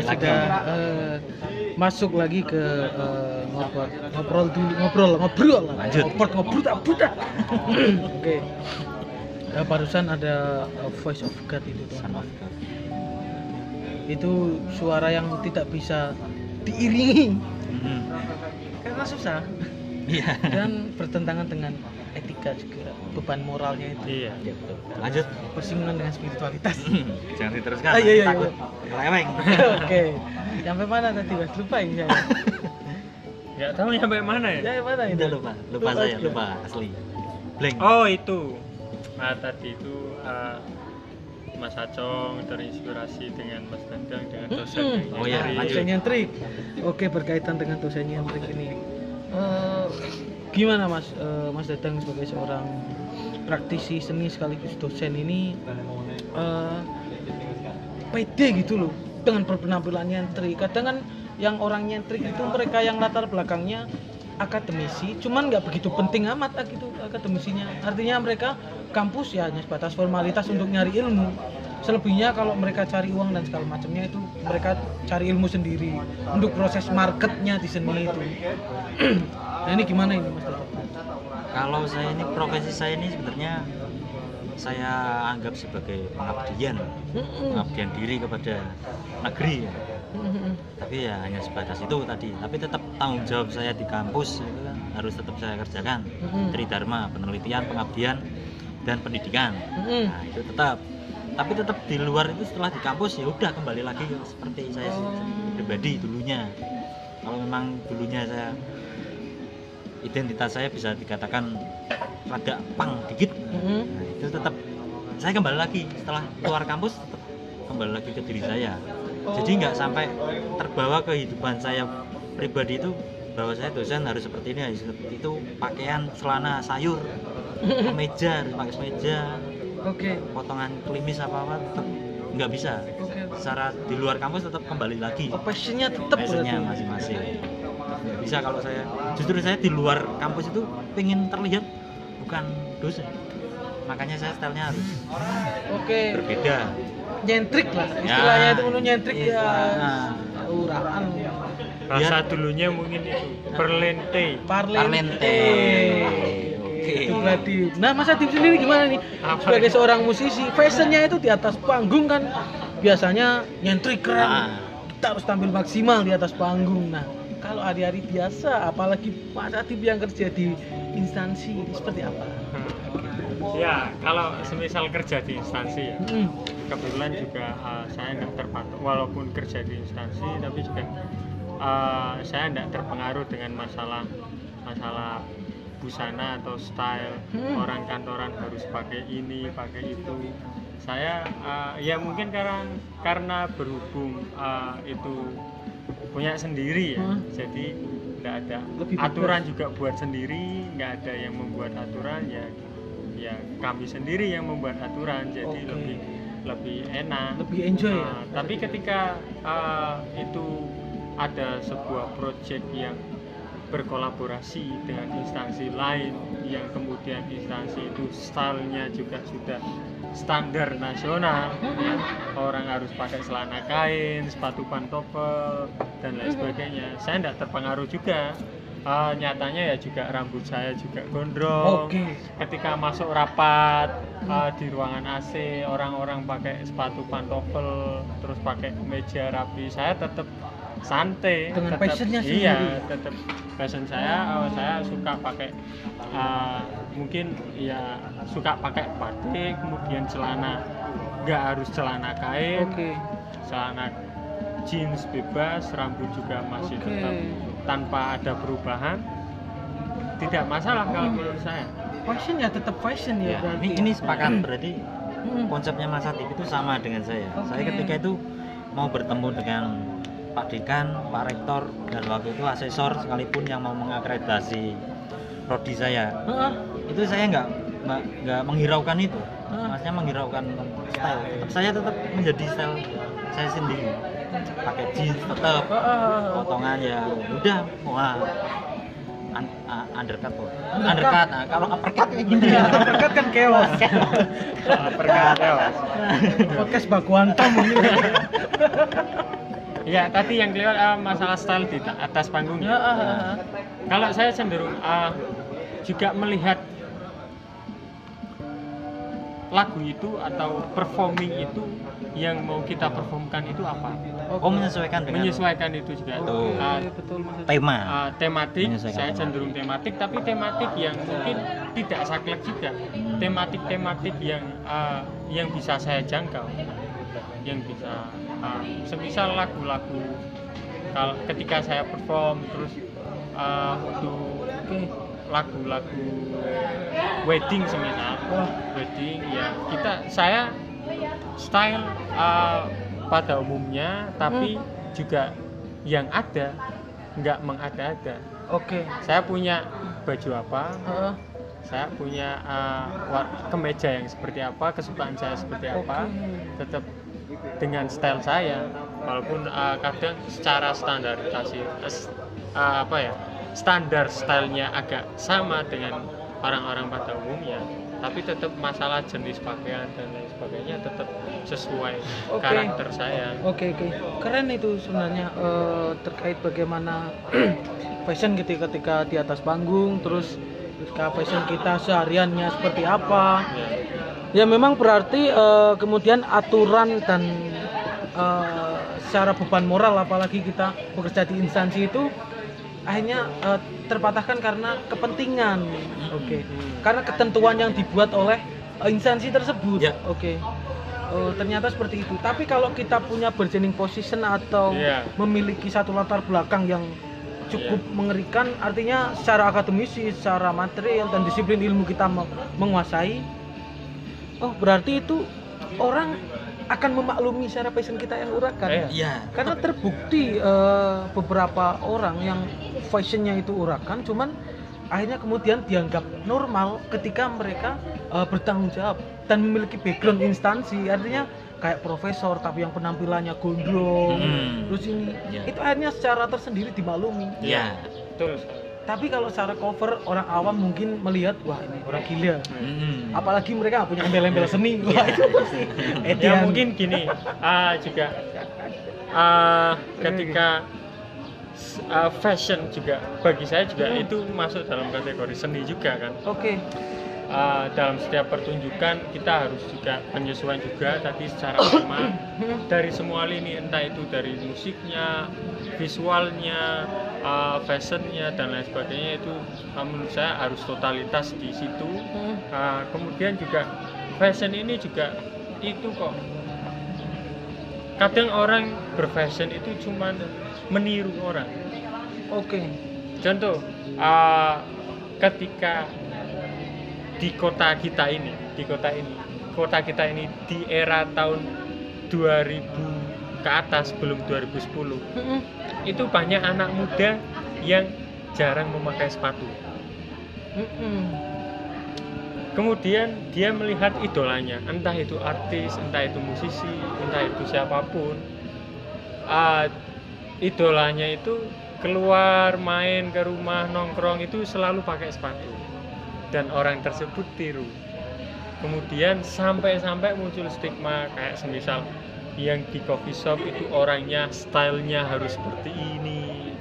sudah eh, masuk lagi ke eh, ngobrol ngobrol dulu ngobrol ngobrol Lanjut. ngobrol ngobrol tak budak oke Ya, barusan ada eh, voice of God itu Son teman of God. itu suara yang tidak bisa diiringi Hmm. karena susah Iya. dan bertentangan dengan etika juga beban moralnya itu Iya. Iya, betul. Lanjut. bersinggungan dengan spiritualitas Jangan diteruskan. Ah, iya, iya, takut keleweng. [LAUGHS] oke sampai mana tadi mas lupa ini saya Nggak tahu sampai mana ya? sampai mana ini Udah lupa, lupa saya, lupa asli. Blank. Oh itu, nah tadi itu uh, Mas Acong terinspirasi dengan Mas Dandang dengan dosen Mm-mm. Oh iya, nyentrik. lanjut. dosen nyentrik oke berkaitan dengan dosen nyentrik ini Eh, gimana mas? Eh, mas datang sebagai seorang praktisi seni sekaligus dosen ini eh, pede gitu loh dengan berpenampilan nyentrik kadang kan yang orang nyentrik itu mereka yang latar belakangnya akademisi cuman nggak begitu penting amat gitu akademisinya. Artinya mereka kampus ya hanya sebatas formalitas untuk nyari ilmu. Selebihnya kalau mereka cari uang dan segala macamnya itu mereka cari ilmu sendiri untuk proses marketnya di seni itu [CLEARS THROAT] nah ini gimana ini mas? Kalau saya ini profesi saya ini sebenarnya saya anggap sebagai pengabdian, pengabdian diri kepada negeri ya. Tapi ya hanya sebatas itu tadi. Tapi tetap tanggung jawab saya di kampus itu kan harus tetap saya kerjakan. Mm-mm. Tridharma, penelitian, pengabdian, dan pendidikan. Nah, itu tetap. Tapi tetap di luar itu setelah di kampus ya udah kembali lagi seperti saya Oh. pribadi dulunya. Kalau memang dulunya saya identitas saya bisa dikatakan rada pang dikit Mhm. nah, itu tetap saya kembali lagi setelah keluar kampus tetap kembali lagi ke diri saya jadi nggak sampai terbawa kehidupan saya pribadi itu bahwa saya dosen harus seperti ini harus seperti itu pakaian celana sayur [LAUGHS] kemeja harus pakai kemeja Oke. potongan klimis apa apa tetap nggak bisa Oke. secara di luar kampus tetap kembali lagi Oh, passionnya tetap passionnya masing-masing bisa kalau saya justru saya di luar kampus itu pengen terlihat bukan dosen makanya saya stylenya harus Oke. berbeda Nyentrik lah Ya. istilahnya itu menurut nyentrik ya. Nah. Uraan. bahasa Biar- dulunya mungkin itu perlente Parlente. Parlente. Oke. Itu berarti. Nah, Mas Adib sendiri gimana nih? Apa Sebagai ini? seorang musisi, fashionnya itu di atas panggung kan biasanya nyentrik keren. Nah. Kita harus tampil maksimal di atas panggung. Nah, kalau hari-hari biasa, apalagi Mas Adib yang kerja di instansi, seperti apa? ya kalau semisal kerja di instansi ya Hmm. kebetulan juga uh, saya nggak terpatok walaupun kerja di instansi tapi juga uh, saya nggak terpengaruh dengan masalah masalah busana atau style Hmm. orang kantoran harus pakai ini pakai itu saya uh, ya mungkin karena karena berhubung uh, itu punya sendiri ya Hmm. jadi nggak ada Lebih bebas. aturan juga buat sendiri nggak ada yang membuat aturan ya ya kami sendiri yang membuat aturan jadi Oke. lebih lebih enak Lebih enjoy ya? Nah, tapi ketika uh, itu ada sebuah project yang berkolaborasi dengan instansi lain yang kemudian instansi itu stylenya juga sudah standar nasional. Ya. orang harus pakai celana kain sepatu pantofel dan lain sebagainya. Saya tidak terpengaruh juga. Ah, nyatanya ya juga rambut saya juga gondrong. Oke. ketika masuk rapat uh, di ruangan AC orang-orang pakai sepatu pantofel terus pakai meja rapi. Saya tetap santai Dengan tetap- passionnya iya sendiri. tetap passion saya oh, saya suka pakai uh, mungkin ya suka pakai batik kemudian celana nggak harus celana kain Oke. celana jeans bebas rambut juga masih Oke. tetap tanpa ada perubahan tidak masalah kalau menurut saya Fashion ya tetap fashion ya, Ya, berarti. ini ini sepakat berarti Hmm. konsepnya Mas Atif itu sama dengan saya. Saya Oke. ketika itu mau bertemu dengan Pak Dekan, Pak Rektor dan waktu itu asesor sekalipun yang mau mengakreditasi prodi saya. Heeh. Itu saya nggak nggak menghiraukan itu. Hah? Maksudnya menghiraukan style. Tetap saya tetap menjadi style saya sendiri. Pakai jeans tetap Heeh. potongan ya udah wah un, uh, undercut tuh Undercut. undercut nah, kalau uppercut kayak gini Iya, uppercut kan chaos. [LAUGHS] Uppercut, ya. Podcast Bakuanto mungkin. [LAUGHS] Ya tadi yang kelihatan eh, masalah style di ta- atas panggung Ya, ah, ah, ah. Kalau saya cenderung eh, juga melihat lagu itu atau performing itu yang mau kita performkan itu apa? oh menyesuaikan dengan Menyesuaikan itu juga. Betul. Eh, Oke, betul Mas. tema uh, tematik saya cenderung tematik tapi tematik yang mungkin tidak saklek juga tematik-tematik yang uh, yang bisa saya jangkau yang bisa uh, semisal lagu-lagu ketika saya perform terus uh, lagu-lagu wedding semisal Wah. wedding ya kita saya style uh, pada umumnya tapi juga yang ada nggak mengada-ada Oke. saya punya baju apa Heeh. saya punya uh, kemeja yang seperti apa kesukaan saya seperti apa tetap dengan style saya walaupun uh, kadang secara standarisasi uh, apa ya standar stylenya agak sama dengan orang-orang pada umumnya tapi tetap masalah jenis pakaian dan lain sebagainya tetap sesuai Oke. karakter saya Oke oke keren itu sebenarnya eh, terkait bagaimana [CLEARS THROAT] fashion ketika ketika di atas panggung terus fashion kita sehariannya seperti apa ya. ya memang berarti eh, kemudian aturan dan eh, secara beban moral apalagi kita bekerja di instansi itu akhirnya eh, terpatahkan karena kepentingan oke karena ketentuan yang dibuat oleh eh, instansi tersebut Ya. oke Oh, ternyata seperti itu tapi kalau kita punya bargaining position atau Iya. memiliki satu latar belakang yang cukup mengerikan artinya secara akademisi secara material dan disiplin ilmu kita me- menguasai oh berarti itu orang akan memaklumi secara passion kita yang urakan Iya. Iya. karena terbukti eh, beberapa orang yang fashionnya itu urakan cuman akhirnya kemudian dianggap normal ketika mereka eh, bertanggung jawab dan memiliki background instansi artinya kayak profesor tapi yang penampilannya gondrong Hmm. terus ini Iya. itu akhirnya secara tersendiri dimaklumi Iya. betul tapi kalau secara cover orang awam mungkin melihat wah ini orang gila Mm-mm. apalagi mereka nggak punya embel-embel seni wah itu pasti [LAUGHS] ya mungkin gini ah juga ah ketika ah, fashion juga bagi saya juga Hmm. itu masuk dalam kategori seni juga kan oke Ah, dalam setiap pertunjukan kita harus juga penyesuaian juga tadi secara tema dari semua lini entah itu dari musiknya visualnya ah, fashionnya dan lain sebagainya itu ah, menurut saya harus totalitas di situ. Ah, kemudian juga fashion ini juga itu kok kadang orang berfashion itu cuman meniru orang. Oke. Contoh ah, ketika di kota kita ini di kota ini. Kota kita ini di era tahun 2000 ke atas belum 2010 Mm-mm. itu banyak anak muda yang jarang memakai sepatu. Mm-mm. kemudian dia melihat idolanya. Entah itu artis entah itu musisi entah itu siapa pun. Ah, idolanya itu keluar main ke rumah nongkrong itu selalu pakai sepatu dan orang tersebut tiru. Kemudian sampai-sampai muncul stigma kayak semisal yang di coffee shop itu orangnya stylenya harus seperti ini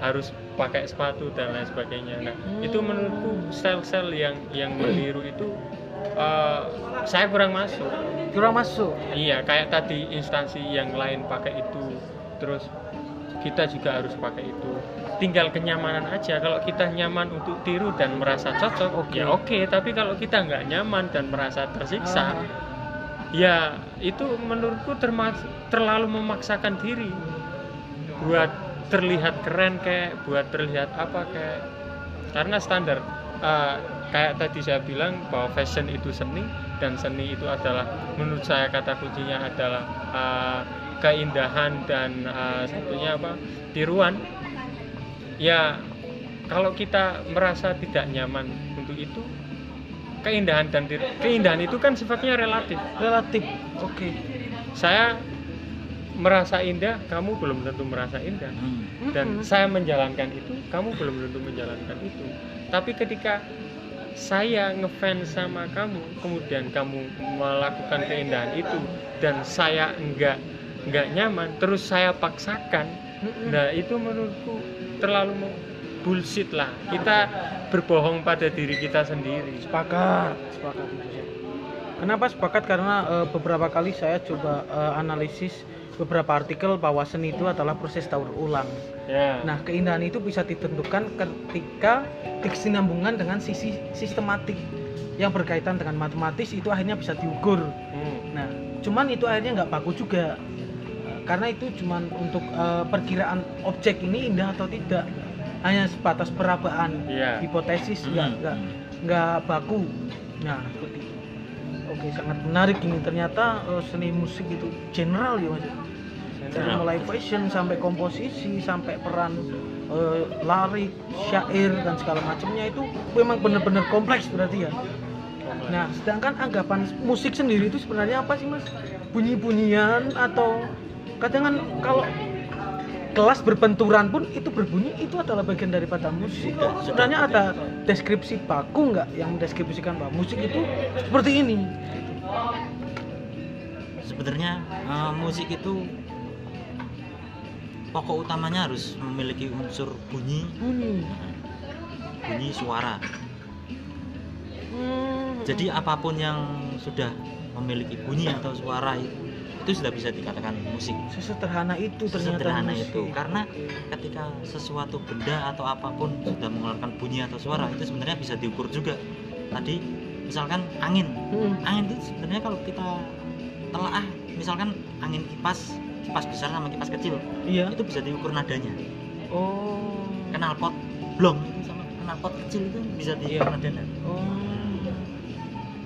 harus pakai sepatu dan lain sebagainya. Nah itu menurutku style-style yang yang meniru itu eh, saya kurang masuk. Kurang masuk? Iya, kayak tadi instansi yang lain pakai itu, terus kita juga harus pakai itu. Tinggal kenyamanan aja. Kalau kita nyaman untuk tiru dan merasa cocok, Oke. ya oke. Tapi kalau kita nggak nyaman dan merasa tersiksa, Ah. ya itu menurutku terlalu memaksakan diri buat terlihat keren kayak, buat terlihat apa kayak. Karena standar eh, kayak tadi saya bilang bahwa fashion itu seni dan seni itu adalah menurut saya kata kuncinya adalah eh, keindahan dan satunya apa tiruan. Ya kalau kita merasa tidak nyaman untuk itu keindahan dan tir- keindahan itu kan sifatnya relatif. Relatif oke. Saya merasa indah kamu belum tentu merasa indah. Hmm. dan Mm-mm. saya menjalankan itu kamu belum tentu menjalankan itu. Tapi ketika saya ngefans sama kamu kemudian kamu melakukan keindahan itu dan saya enggak enggak nyaman terus saya paksakan. Nah itu menurutku terlalu bullshit lah. Kita berbohong pada diri kita sendiri. Sepakat sepakat. Kenapa sepakat? Karena eh, beberapa kali saya coba eh, analisis beberapa artikel bahwa seni itu adalah proses daur ulang. Ya. Nah keindahan itu bisa ditentukan ketika kesinambungan dengan sisi sistematik yang berkaitan dengan matematis itu akhirnya bisa diukur. Hmm. nah cuman itu akhirnya nggak baku juga karena itu cuman untuk eh, perkiraan objek ini indah atau tidak. Hanya sebatas perabaan Iya. hipotesis nggak Hmm. nggak nggak baku. Nah seperti itu. Oke sangat menarik ini. Ternyata eh, seni musik itu general ya mas? Dari mulai fashion sampai komposisi sampai peran eh, larik syair dan segala macamnya itu memang benar-benar kompleks berarti ya? Nah sedangkan anggapan musik sendiri itu sebenarnya apa sih mas? Bunyi-bunyian atau kadang kan kalau kelas berbenturan pun itu berbunyi itu adalah bagian daripada musik. Sebenarnya ada deskripsi baku nggak yang mendeskripsikan bahwa musik itu seperti ini? Sebenarnya eh, musik itu pokok utamanya harus memiliki unsur bunyi. Bunyi. Bunyi suara. Hmm. jadi apa pun yang sudah memiliki bunyi atau suara itu itu sudah bisa dikatakan musik sesederhana itu ternyata sederhana musik. itu karena ketika sesuatu benda atau apa pun sudah mengeluarkan bunyi atau suara itu sebenarnya bisa diukur juga tadi misalkan angin Hmm. angin itu sebenarnya kalau kita telaah misalkan angin kipas kipas besar sama kipas kecil iya itu bisa diukur nadanya Oh. knalpot blong sama knalpot kecil itu bisa di Iya. peradangan Oh.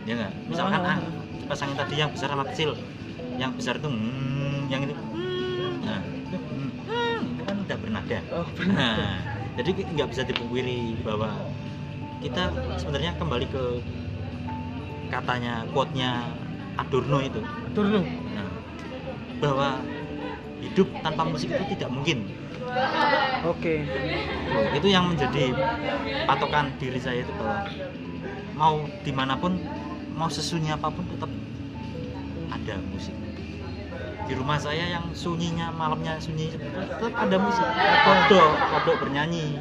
ya nggak misalkan Ah. ah, pasangin tadi yang besar sama kecil yang besar itu hmm, yang ini. Hmm, nah itu hmm, hmm, itu kan udah bernada. Oh, nah jadi nggak bisa dipungkiri bahwa kita sebenarnya kembali ke katanya quote-nya Adorno itu. Turun. nah, bahwa hidup tanpa musik itu tidak mungkin. Oke. itu yang menjadi patokan diri saya itu bahwa mau di mana pun mau sesunyi apa pun tetap ada musik di rumah saya yang sunyinya malamnya sunyi tetap ada musik. Kodok kodok bernyanyi.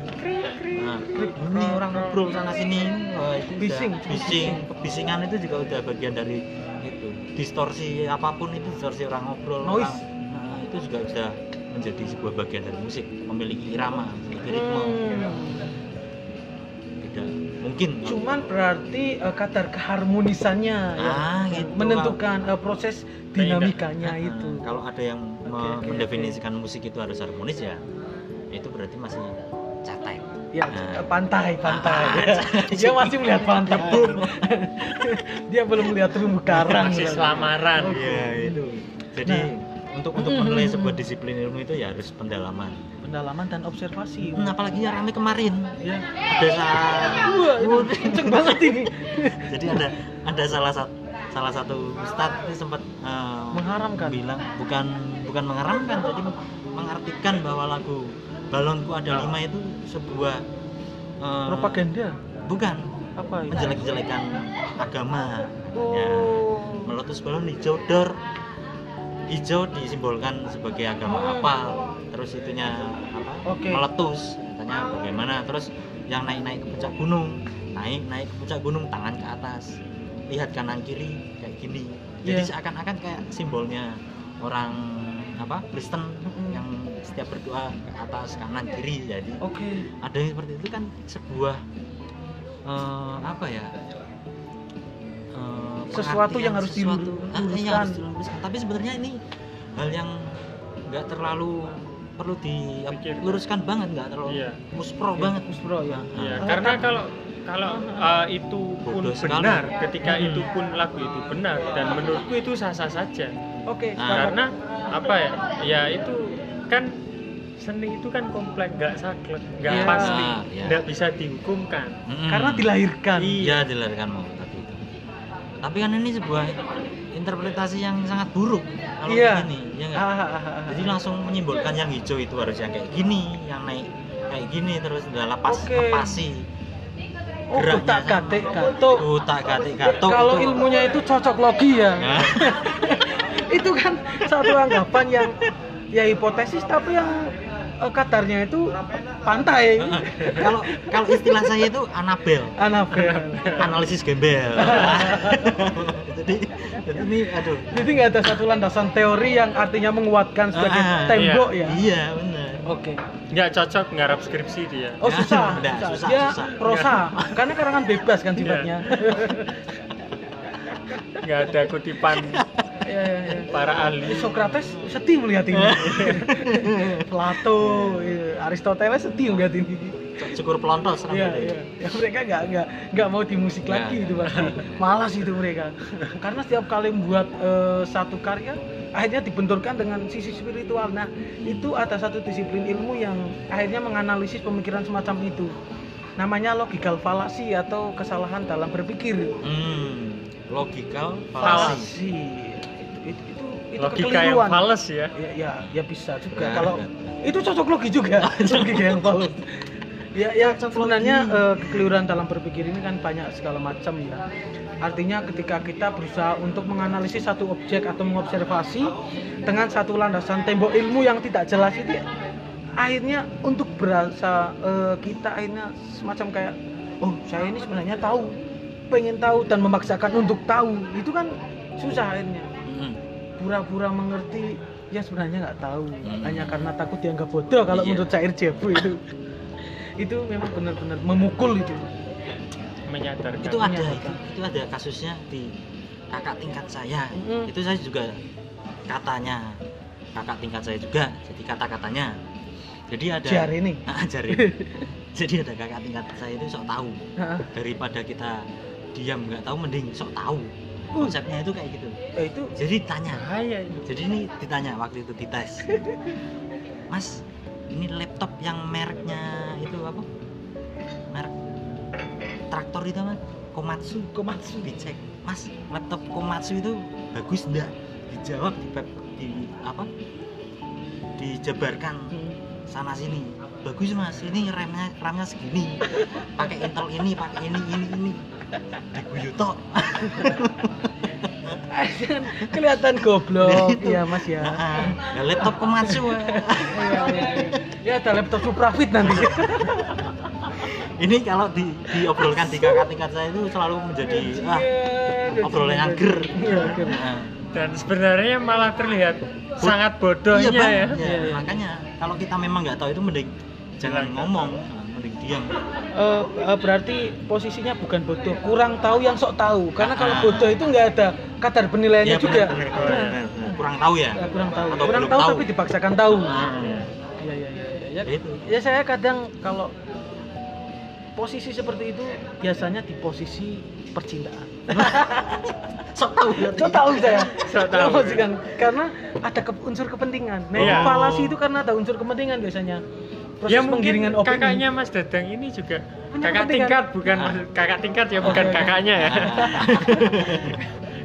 Nah, ini orang ngobrol sana sini. Wah, itu udah Bising, bising. Kebisingan itu juga udah bagian dari itu. Distorsi apa pun itu distorsi orang ngobrol Noise. orang- nah, itu juga sudah menjadi sebuah bagian dari musik. Memiliki irama memiliki ritme. Hmm. tidak mungkin Cuman berarti eh, kadar keharmonisannya ya Ah, gitu. menentukan eh, proses dinamikanya itu. kalau ada yang oke, mendefinisikan musik itu harus harmonis ya itu berarti masih cetek Ya, Nah. eh, pantai, pantai. Ah, [LAUGHS] Dia masih melihat pantai. [LAUGHS] Dia belum melihat terumbu karang. masih ya. selamaran Iya itu jadi Nah. untuk untuk menilai sebuah disiplin ilmu itu ya harus pendalaman Pendalaman dan observasi. Hmm, apalagi yang rame kemarin Ya. ada sa- Wah, ini kenceng banget ini. jadi ada ada salah satu salah satu ustadz itu sempat eh, Mengharamkan. bilang bukan bukan mengharamkan jadi mengartikan bahwa lagu balonku ada lima itu sebuah eh, Propaganda. bukan Apa itu? menjelek-jelekan agama ya Oh. meletus balon hijau dor hijau disimbolkan sebagai agama apa terus itunya apa Oke. meletus katanya bagaimana terus yang naik-naik ke puncak gunung naik naik ke puncak gunung tangan ke atas lihat kanan kiri kayak gini jadi Iya. seakan-akan kayak simbolnya orang apa Kristen Mm-mm. yang setiap berdoa ke atas kanan kiri jadi Oke. ada yang seperti itu kan sebuah eh, apa ya eh, Sesuatu yang harus sesuatu. dilur- Ah, iya, diluruskan. harus diluruskan. tapi sebenarnya ini hal yang nggak terlalu perlu diluruskan banget nggak terlalu Iya. muspro banget Bro ya. Iya, Eh, karena kan- kalau kalau uh, itu pun Bodoh sekali. benar, ketika Hmm. itu pun lagu itu benar dan menurutku itu sah-sah saja. Oke, Nah, sepakat. Karena apa ya? Ya itu kan seni itu kan kompleks, nggak saklek, nggak Iya. pasti, Iya. nggak bisa dihukumkan. Mm-mm. karena dilahirkan. iya dilarikan mau tadi itu tapi kan ini sebuah interpretasi yang sangat buruk kalau Iya. begini ya nggak? Ah, ah, ah, ah. jadi langsung menyimbolkan yang hijau itu harus yang kayak gini yang naik kayak gini terus udah lepas Oke. lepasi Oh, tak gatik gatuk. Utak gatik gatuk Kalau itu. ilmunya itu cocok logi ya. Nah, [LAUGHS] itu kan satu anggapan yang ya hipotesis tapi yang eh, kadarnya itu pantai. [LAUGHS] kalau kalau istilah saya itu Anabel Anabel. [LAUGHS] analisis gembel [LAUGHS] jadi jadi ini aduh Jadi nggak ada satu landasan teori yang artinya menguatkan sebagai Ah, tembok ya. iya benar Oke. Nggak cocok ngarap skripsi dia. Oh susah, udah, susah. susah, Dia susah. prosa, karena karangan bebas kan sifatnya. Nggak ada kutipan iya, iya. para ahli. Socrates sedih melihat ini. [LAUGHS] Plato, iya. Aristoteles sedih melihat ini. syukur pelontos Iya, iya. Ya mereka nggak nggak nggak mau di musik Nggak. lagi itu pasti. Malas itu mereka. Karena setiap kali membuat eh, satu karya akhirnya dibenturkan dengan sisi spiritual. Nah, itu ada satu disiplin ilmu yang akhirnya menganalisis pemikiran semacam itu. Namanya logical fallacy atau kesalahan dalam berpikir. hmm, logikal falasi Fallacy. Itu itu itu, itu Logika yang kekeliruan. fals ya. Ya, ya, ya bisa juga. Benar, Kalau itu cocok logi juga, [LAUGHS] logika yang valid. Ya, ya sebenarnya eh, kekeliruan dalam berpikir ini kan banyak segala macam ya. Artinya ketika kita berusaha untuk menganalisis satu objek atau mengobservasi dengan satu landasan tembok ilmu yang tidak jelas itu akhirnya untuk berasa eh, kita akhirnya semacam kayak oh saya ini sebenarnya tahu pengen tahu dan memaksakan untuk tahu itu kan susah akhirnya Hmm, pura-pura mengerti ya sebenarnya nggak tahu Hmm. hanya karena takut dianggap bodoh kalau Iya. menurut cair jebu itu itu memang benar-benar memukul itu Menyadarkan. itu ada itu, itu ada kasusnya di kakak tingkat saya Mm. itu saya juga katanya kakak tingkat saya juga jadi kata-katanya jadi ada Jar ini. [LAUGHS] ajar [LAUGHS] jadi ada kakak tingkat saya itu sok tahu Heeh. daripada kita diam nggak tahu mending sok tahu. Uh. konsepnya itu kayak gitu. Eh, itu jadi tanya bahaya itu. Jadi ini ditanya waktu itu dites. [LAUGHS] Mas ini laptop yang mereknya itu apa? Merek traktor itu mas? Komatsu. Komatsu. dicek. Mas laptop Komatsu itu bagus enggak dijawab di, di apa? Dijabarkan Hmm. sana sini. Bagus mas. Ini remnya ramnya segini. [LAUGHS] Pakai Intel ini pakai ini ini ini diguyu tok [LAUGHS] kelihatan goblok ya mas ya Nah, nah, laptop Komatsu eh. Iya, iya, iya. ya ada laptop Suprafit nanti [LAUGHS] ini kalau di, diobrolkan di kakak tingkat saya itu selalu menjadi ah, obrolan yang ger. Iya, nah, dan sebenarnya malah terlihat sangat bodohnya iya bang ya Ya, Iya, iya. makanya kalau kita memang nggak tahu itu mending jangan Jangan. ngomong mending diam Eh, eh, berarti posisinya bukan bodoh kurang tahu yang sok tahu karena kalau Ah. bodoh itu nggak ada kadar penilaiannya Iya, juga Nah, benar, benar. kurang tahu ya ya, kurang tahu Atau kurang tahu, tahu. tapi dipaksakan tahu Ah, Iya, iya, iya, iya. Ya, itu ya saya kadang kalau posisi seperti itu biasanya di posisi percintaan. [LAUGHS] sok tahu berarti. Sok tahu saya. Sok tahu. Kan? Karena ada ke- unsur kepentingan. Nah, Iya. falasi itu karena ada unsur kepentingan biasanya. Proses ya mungkin penggiringan opini. kakaknya Mas Dadang ini juga kakak tingkat bukan Ah. Kakak tingkat ya bukan oke. kakaknya ya [LAUGHS]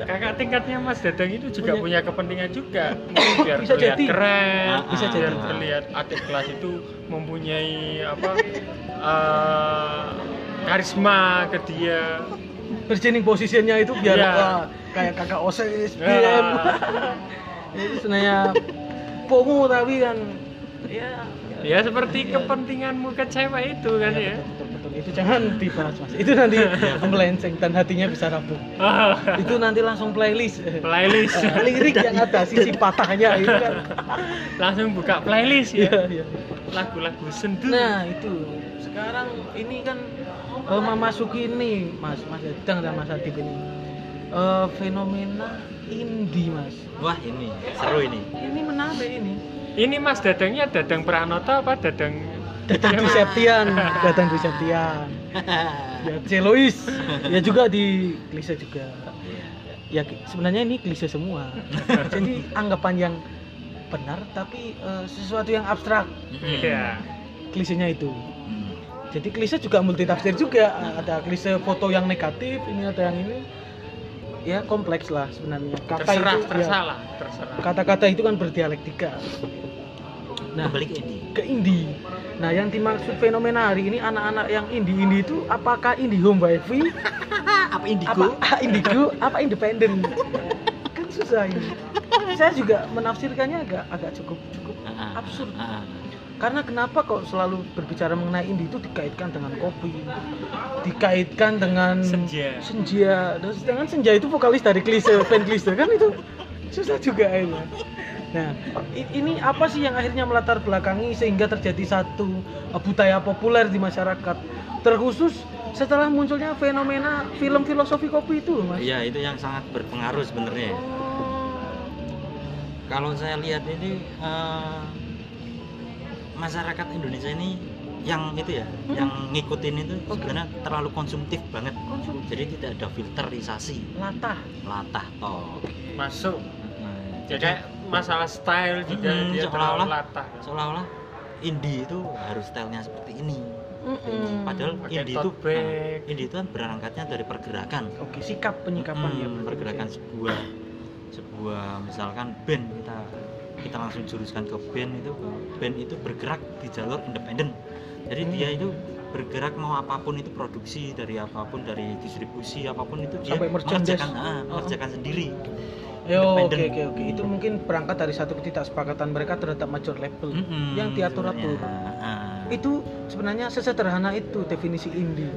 kakak tingkatnya Mas Dadang itu juga Punya- punya, kepentingan juga [COUGHS] Mungkin biar Bisa terlihat jadi. keren Ah, bisa biar jadi. terlihat adik kelas itu mempunyai apa eh, karisma ke dia Bergening posisinya itu biar Iya. wah, kayak kakak OSIS, Ya. BM. [LAUGHS] Itu sebenarnya pomo tapi kan ya ya seperti kepentinganmu ke cewek itu kan ya. betul, betul, betul. itu jangan dibahas mas. Itu nanti [LAUGHS] melenceng dan hatinya bisa rapuh. Itu nanti langsung playlist. Playlist. Eh, [LAUGHS] lirik yang ada sisi patahnya itu kan. Langsung buka playlist iya ya. Iya lagu-lagu sendu. Nah itu. Sekarang ini kan eh, memasuki ini mas mas Edang dan mas Adib ini. Eh, fenomena indie mas. Wah ini seru ini. Ini menarik ini ini Mas Dadangnya Dadang Pranoto apa Dadang datang di Septian [LAUGHS] datang di Septian [LAUGHS] ya Celois ya juga di klise juga. Ya sebenarnya ini klise semua. [LAUGHS] Jadi anggapan yang benar tapi eh, sesuatu yang abstrak. Iya. klisenya itu. Hmm. jadi klise juga multi tafsir juga. Ada klise foto yang negatif ini ada yang ini. Ya kompleks lah sebenarnya. Kata terserah itu ya, tersalah terserah. kata-kata itu kan berdialektika nah kembali ke ini ke indie nah yang dimaksud fenomena hari ini anak-anak yang indie indie itu apakah indie home wifi? [LAUGHS] Apa indigo? Apa ah, indigo apa independen kan susah ini. Saya juga menafsirkannya agak agak cukup cukup Ah, ah, absurd. karena kenapa kok selalu berbicara mengenai indie itu dikaitkan dengan kopi dikaitkan dengan Senja. senja. Dan sedangkan senja itu vokalis dari klise band klise kan itu? Susah juga ini nah ini apa sih yang akhirnya melatar belakangi sehingga terjadi satu uh, budaya populer di masyarakat terkhusus setelah munculnya fenomena film filosofi kopi itu mas Iya itu yang sangat berpengaruh sebenarnya. Kalau saya lihat ini eh, masyarakat Indonesia ini yang itu ya, Hmm. yang ngikutin itu Oke. sebenarnya terlalu konsumtif banget. konsum Jadi tidak ada filterisasi, latah latah toh. masuk Nah, kayak masalah style juga Mm, dia seolah-olah. terlalu latah seolah-olah indie itu harus stylenya seperti ini. Mm-mm. Padahal Pakai indie itu bag. ah, indie itu kan berangkatnya dari pergerakan. oke sikap penyikapan Hmm, ya pergerakan sebuah sebuah misalkan band kita kita langsung juruskan ke band itu band itu bergerak di jalur independen jadi Hmm. dia itu bergerak mau apa pun itu produksi dari apa pun dari distribusi apa pun itu dia Sampai merchandise. mengerjakan ah, Oh. mengerjakan sendiri Yo, oke oke oke. Itu mungkin berangkat dari satu ketidaksepakatan mereka terhadap major label Mm-mm, yang diatur-atur. Ah. Itu sebenarnya sesederhana itu definisi indie.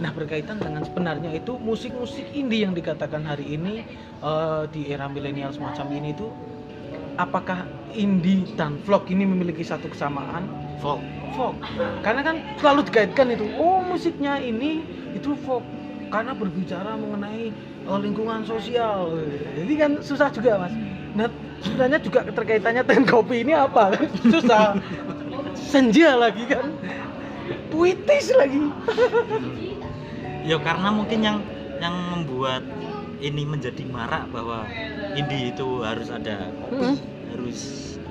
Nah, berkaitan dengan sebenarnya itu musik-musik indie yang dikatakan hari ini eh, di era milenial semacam ini itu apakah indie dan vlog ini memiliki satu kesamaan? folk Folk. Karena kan selalu dikaitkan itu, oh musiknya ini itu folk karena berbicara mengenai eh, lingkungan sosial. Jadi kan susah juga, Mas. Nah, sebenarnya juga keterkaitannya dengan kopi ini apa? Kan [LAUGHS] susah. senja lagi kan puitis lagi [LAUGHS] ya karena mungkin yang yang membuat ini menjadi marak bahwa indie itu harus ada kopi, Mm. harus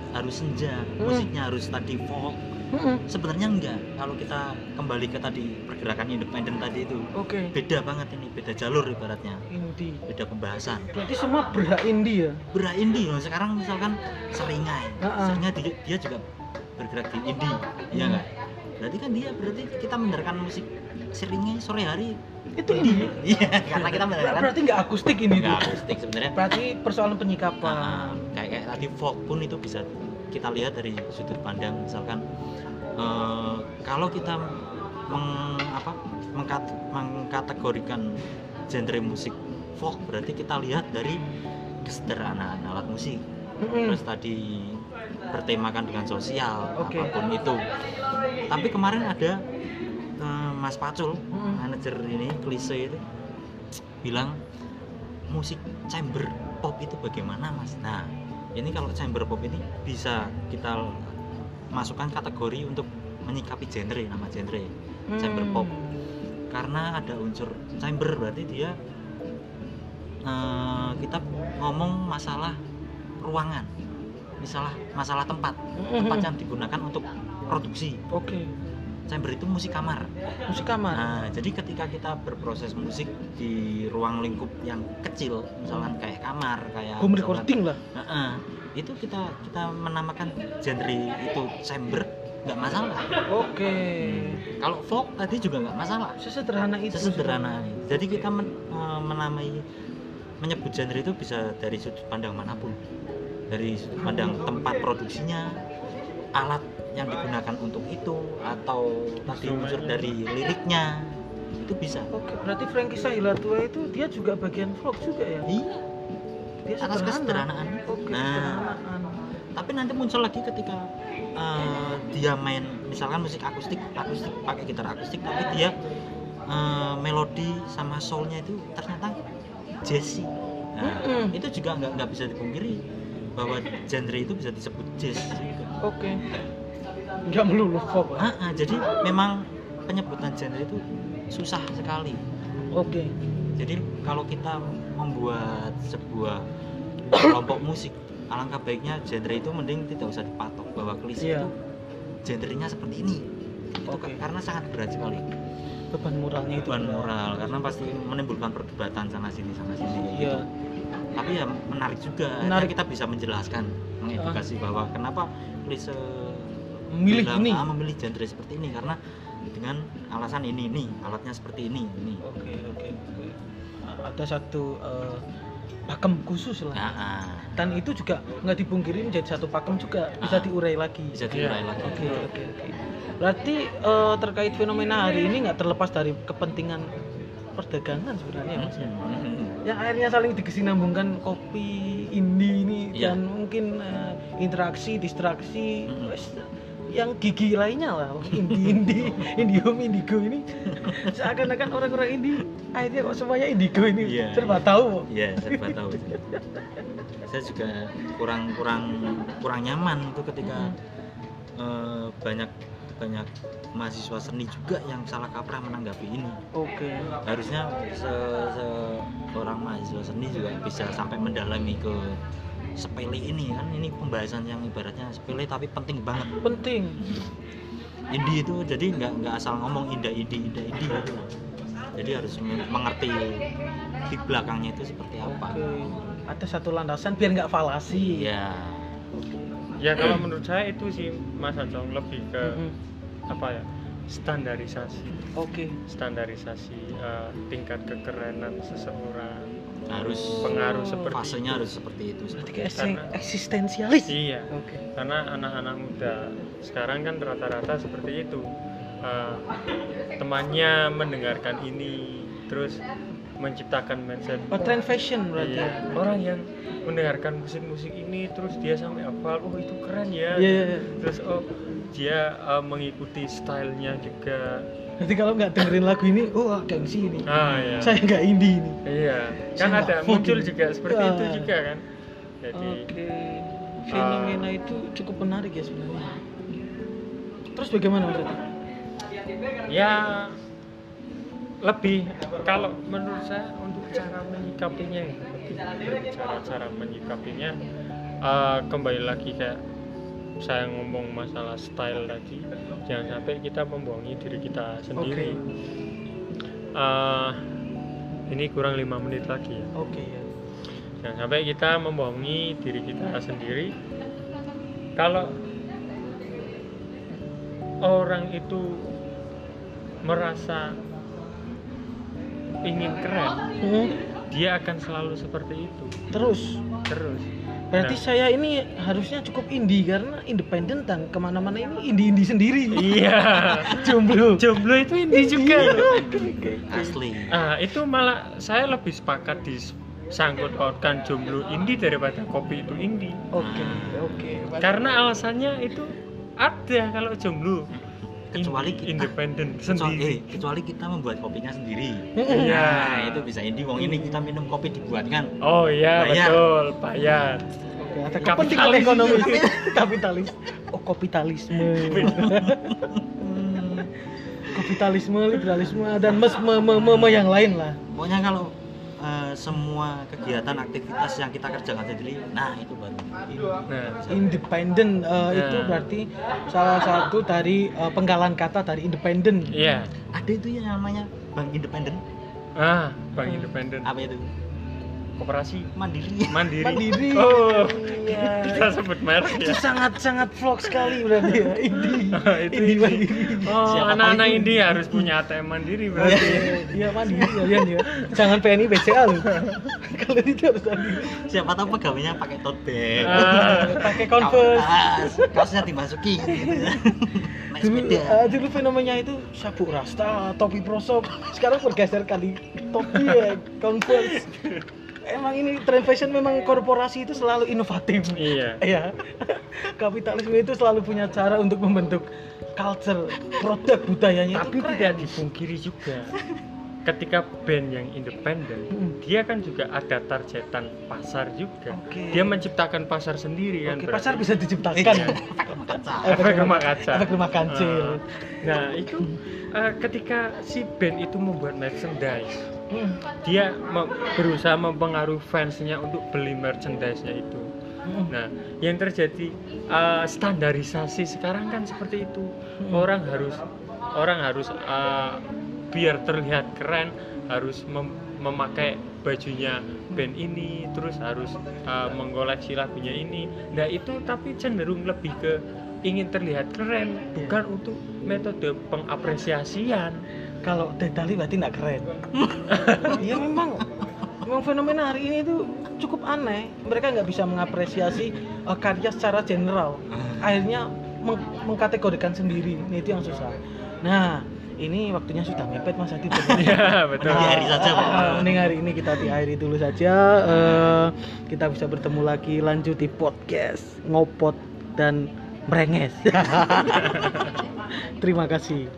harus senja, musiknya harus tadi folk. Mm-mm. Sebenarnya enggak. Kalau kita kembali ke tadi pergerakan independen tadi itu oke beda banget ini, beda jalur ibaratnya, indie beda pembahasan. berarti semua berak indie ya Berat indie loh. Sekarang misalkan seringai, Ha-ha. seringnya dia, dia juga bergerak di indie, iya Hmm. enggak? Berarti kan dia berarti kita mendengarkan musik seringai sore hari itu indie [LAUGHS] Iya, karena kita mendengarkan berarti nggak akustik ini nggak akustik sebenarnya berarti persoalan penyikapan kayak, kayak tadi folk pun itu bisa kita lihat dari sudut pandang misalkan eh, kalau kita meng, apa, mengkat- mengkategorikan genre musik folk berarti kita lihat dari kesederhanaan alat musik Mm-mm. terus tadi bertemakan dengan sosial Oke. apa pun itu tapi kemarin ada eh, Mas Pacul Mm-mm. manajer ini klise itu bilang musik chamber pop itu bagaimana mas nah ini kalau chamber pop ini bisa kita masukkan kategori untuk menyikapi genre nama genre chamber Hmm. pop. Karena ada unsur chamber berarti dia eh, kita ngomong masalah ruangan misalah masalah tempat. Tempat yang digunakan untuk produksi. Oke chamber itu musik kamar musik kamar Nah, jadi ketika kita berproses musik di ruang lingkup yang kecil, misalkan kayak kamar, kayak home recording lah Heeh. itu kita kita menamakan genre itu chamber nggak masalah. oke Kalau folk tadi juga nggak masalah. sesederhana itu Sesederhana. Jadi kita men- eh, menamai menyebut genre itu bisa dari sudut pandang mana pun. Dari sudut pandang tempat produksinya, alat yang digunakan untuk itu atau tadi unsur dari liriknya itu bisa. Oke, berarti Frankie Sahilatua itu dia juga bagian vlog juga ya? Iya. Dia Atas sederhana. kesederhanaan. Oke, Nah. kesederhanaan. Tapi nanti muncul lagi ketika eh, dia main misalkan musik akustik, akustik pakai gitar akustik, tapi dia eh, melodi sama soulnya itu ternyata jazzy. Nah, Mm-mm. itu juga nggak nggak bisa dipungkiri bahwa genre itu bisa disebut jazz juga. Oke. Enggak melulu vlog. Ah, ah, jadi memang penyebutan genre itu susah sekali. Oke. Jadi kalau kita membuat sebuah kelompok musik, alangkah baiknya genre itu mending tidak usah dipatok bahwa klise Iya. itu genrenya seperti ini. Itu Oke. karena sangat berat sekali Beban moralnya itu. beban moral karena pasti menimbulkan perdebatan sana sini sana sini kayak Iya. gitu. Tapi ya menarik juga. Menarik. kita bisa menjelaskan, mengedukasi bahwa kenapa klise Memilih bilang, ini. "Ah, memilih genre seperti ini karena dengan alasan ini ini alatnya seperti ini ini. Oke, oke, oke. Ada satu eh, pakem khusus lah. Nah, ah, Dan itu juga nggak dipungkiri menjadi satu pakem juga bisa Ah. diurai lagi. bisa diurai lagi. Oke, oke, oke. Berarti eh, terkait fenomena hari ini nggak terlepas dari kepentingan perdagangan sebenarnya, Mas. ya? Mm-mm. [LAUGHS] Yang akhirnya saling dikesinambungkan kopi indie ini Iya. dan mungkin eh, interaksi, distraksi, Mm-mm. wes, yang gigi lainnya lah [LAUGHS] indie indie indigo indigo ini [LAUGHS] seakan-akan orang-orang indie akhirnya kok semuanya indigo ini Iya, serba iya. tahu Iya, serba tahu. Saya juga kurang kurang kurang nyaman itu ketika eh, banyak banyak mahasiswa seni juga yang salah kaprah menanggapi ini. oke Harusnya se- seorang mahasiswa seni juga bisa sampai mendalami ke sepele ini kan ini pembahasan yang ibaratnya sepele tapi penting banget. penting Indie itu jadi nggak nggak asal ngomong indah indie indah indie gitu. Jadi harus mengerti di belakangnya itu seperti apa. oke ada satu landasan biar nggak falasi Iya. Ya kalau menurut saya itu sih Mas Acong lebih ke Mm-mm. apa ya standarisasi. Oke. Standarisasi eh, tingkat kekerenan seseorang. Harus. Pengaruh seperti fasenya itu. harus seperti itu seperti Karena- eksistensialis. Iya. Oke. Karena anak-anak muda sekarang kan rata-rata seperti itu. Eh, temannya mendengarkan ini terus menciptakan mindset oh trend fashion berarti Iya, ya orang yang mendengarkan musik-musik ini terus dia sampai hafal oh itu keren ya Iya, iya, iya. terus oh dia eh, mengikuti stylenya juga Berarti kalau nggak dengerin lagu ini, oh gengsi ini. ah ya Saya nggak indie ini. iya kan ada muncul ini. juga seperti itu Ah. juga kan jadi Oke. Fenomena itu cukup menarik ya sebenarnya. terus bagaimana Adi? ya lebih kalau menurut saya untuk cara menyikapinya ya, cara cara menyikapinya eh, kembali lagi kayak saya ngomong masalah style tadi jangan sampai kita membohongi diri kita sendiri. Eh, ini kurang lima menit lagi ya. Oke ya. Jangan sampai kita membohongi diri kita sendiri. Kalau orang itu merasa ingin keren. Hmm, dia akan selalu seperti itu. Terus? Terus. Berarti Nah. saya ini harusnya cukup indie karena independen tan ke mana-mana ini indie indie sendiri. Iya. [LAUGHS] Jomblo. Jomblo itu indie juga loh. oke, oke. asli. Ah itu malah saya lebih sepakat di sangkut pautkan jomblo indie daripada kopi itu indie oke oke. Karena alasannya itu ada kalau jomblo Kecuali kita- independen kecuali, sendiri eh, kecuali kita membuat kopinya sendiri. Iya. nah itu bisa ini wong ini kita minum kopi dibuatkan oh iya Bayar. betul bayar Oke, ada Kapitalis. kepentingan [LAUGHS] ekonomi kapitalis oh kapitalisme [LAUGHS] kapitalisme liberalisme dan mes me, me, me, me yang lain lah pokoknya kalau eh, semua kegiatan aktivitas yang kita kerjakan sendiri nah itu baru. Nah. Independen eh, itu Nah. berarti salah satu dari eh, penggalan kata dari independen iya. Ada itu yang namanya bank independen ah bank independen apa itu koperasi mandiri mandiri, Mandiri. oh Iya. kita sebut merek itu ya sangat sangat vlog sekali berarti ya indie [LAUGHS] itu ini. mandiri oh anak-anak itu. ini harus punya ATM mandiri berarti Iya mandiri kalian ya. Jangan PNI BCA loh. [LAUGHS] Kalian itu harus mandiri. siapa tahu pegawainya pakai tote bag Ah. Pakai Converse. Kaos, kaosnya dimasuki gitu. Dulu, eh, dulu fenomenanya itu sabuk rasta, topi prosop. Sekarang bergeser kali topi ya, Converse. Emang ini tren fashion memang korporasi itu selalu inovatif. iya Iya. Kapitalisme itu selalu punya cara untuk membentuk culture, produk budayanya tapi itu keren. tidak dipungkiri juga ketika band yang independen Mm. dia kan juga ada targetan pasar juga Oke. dia menciptakan pasar sendiri kan berarti. pasar bisa diciptakan. Iya, kaca. efek rumah kaca Efek rumah kancil. Ah. nah itu eh, ketika si band itu membuat merchandise Hmm. dia me- berusaha mempengaruhi fansnya untuk beli merchandise-nya itu Hmm. Nah, yang terjadi uh, standarisasi sekarang kan seperti itu. Hmm. Orang harus orang harus uh, biar terlihat keren harus mem- memakai bajunya band ini, terus harus uh, mengkoleksi lagunya ini. Nah, itu tapi cenderung lebih ke ingin terlihat keren, Iya. bukan untuk metode pengapresiasian. Kalau Detali berarti nggak keren. [LAUGHS] Ya memang. Memang fenomena hari ini itu cukup aneh. Mereka nggak bisa mengapresiasi eh, karya secara general. Akhirnya meng- mengkategorikan sendiri. Ini itu yang susah. Nah ini waktunya sudah mepet mas Adi. [LAUGHS] Iya, betul. Mending hari saja, Pak. Ah, mending hari ini kita diakhiri dulu saja. Eh, kita bisa bertemu lagi lanjut di podcast ngopot dan merenges [LAUGHS] terima kasih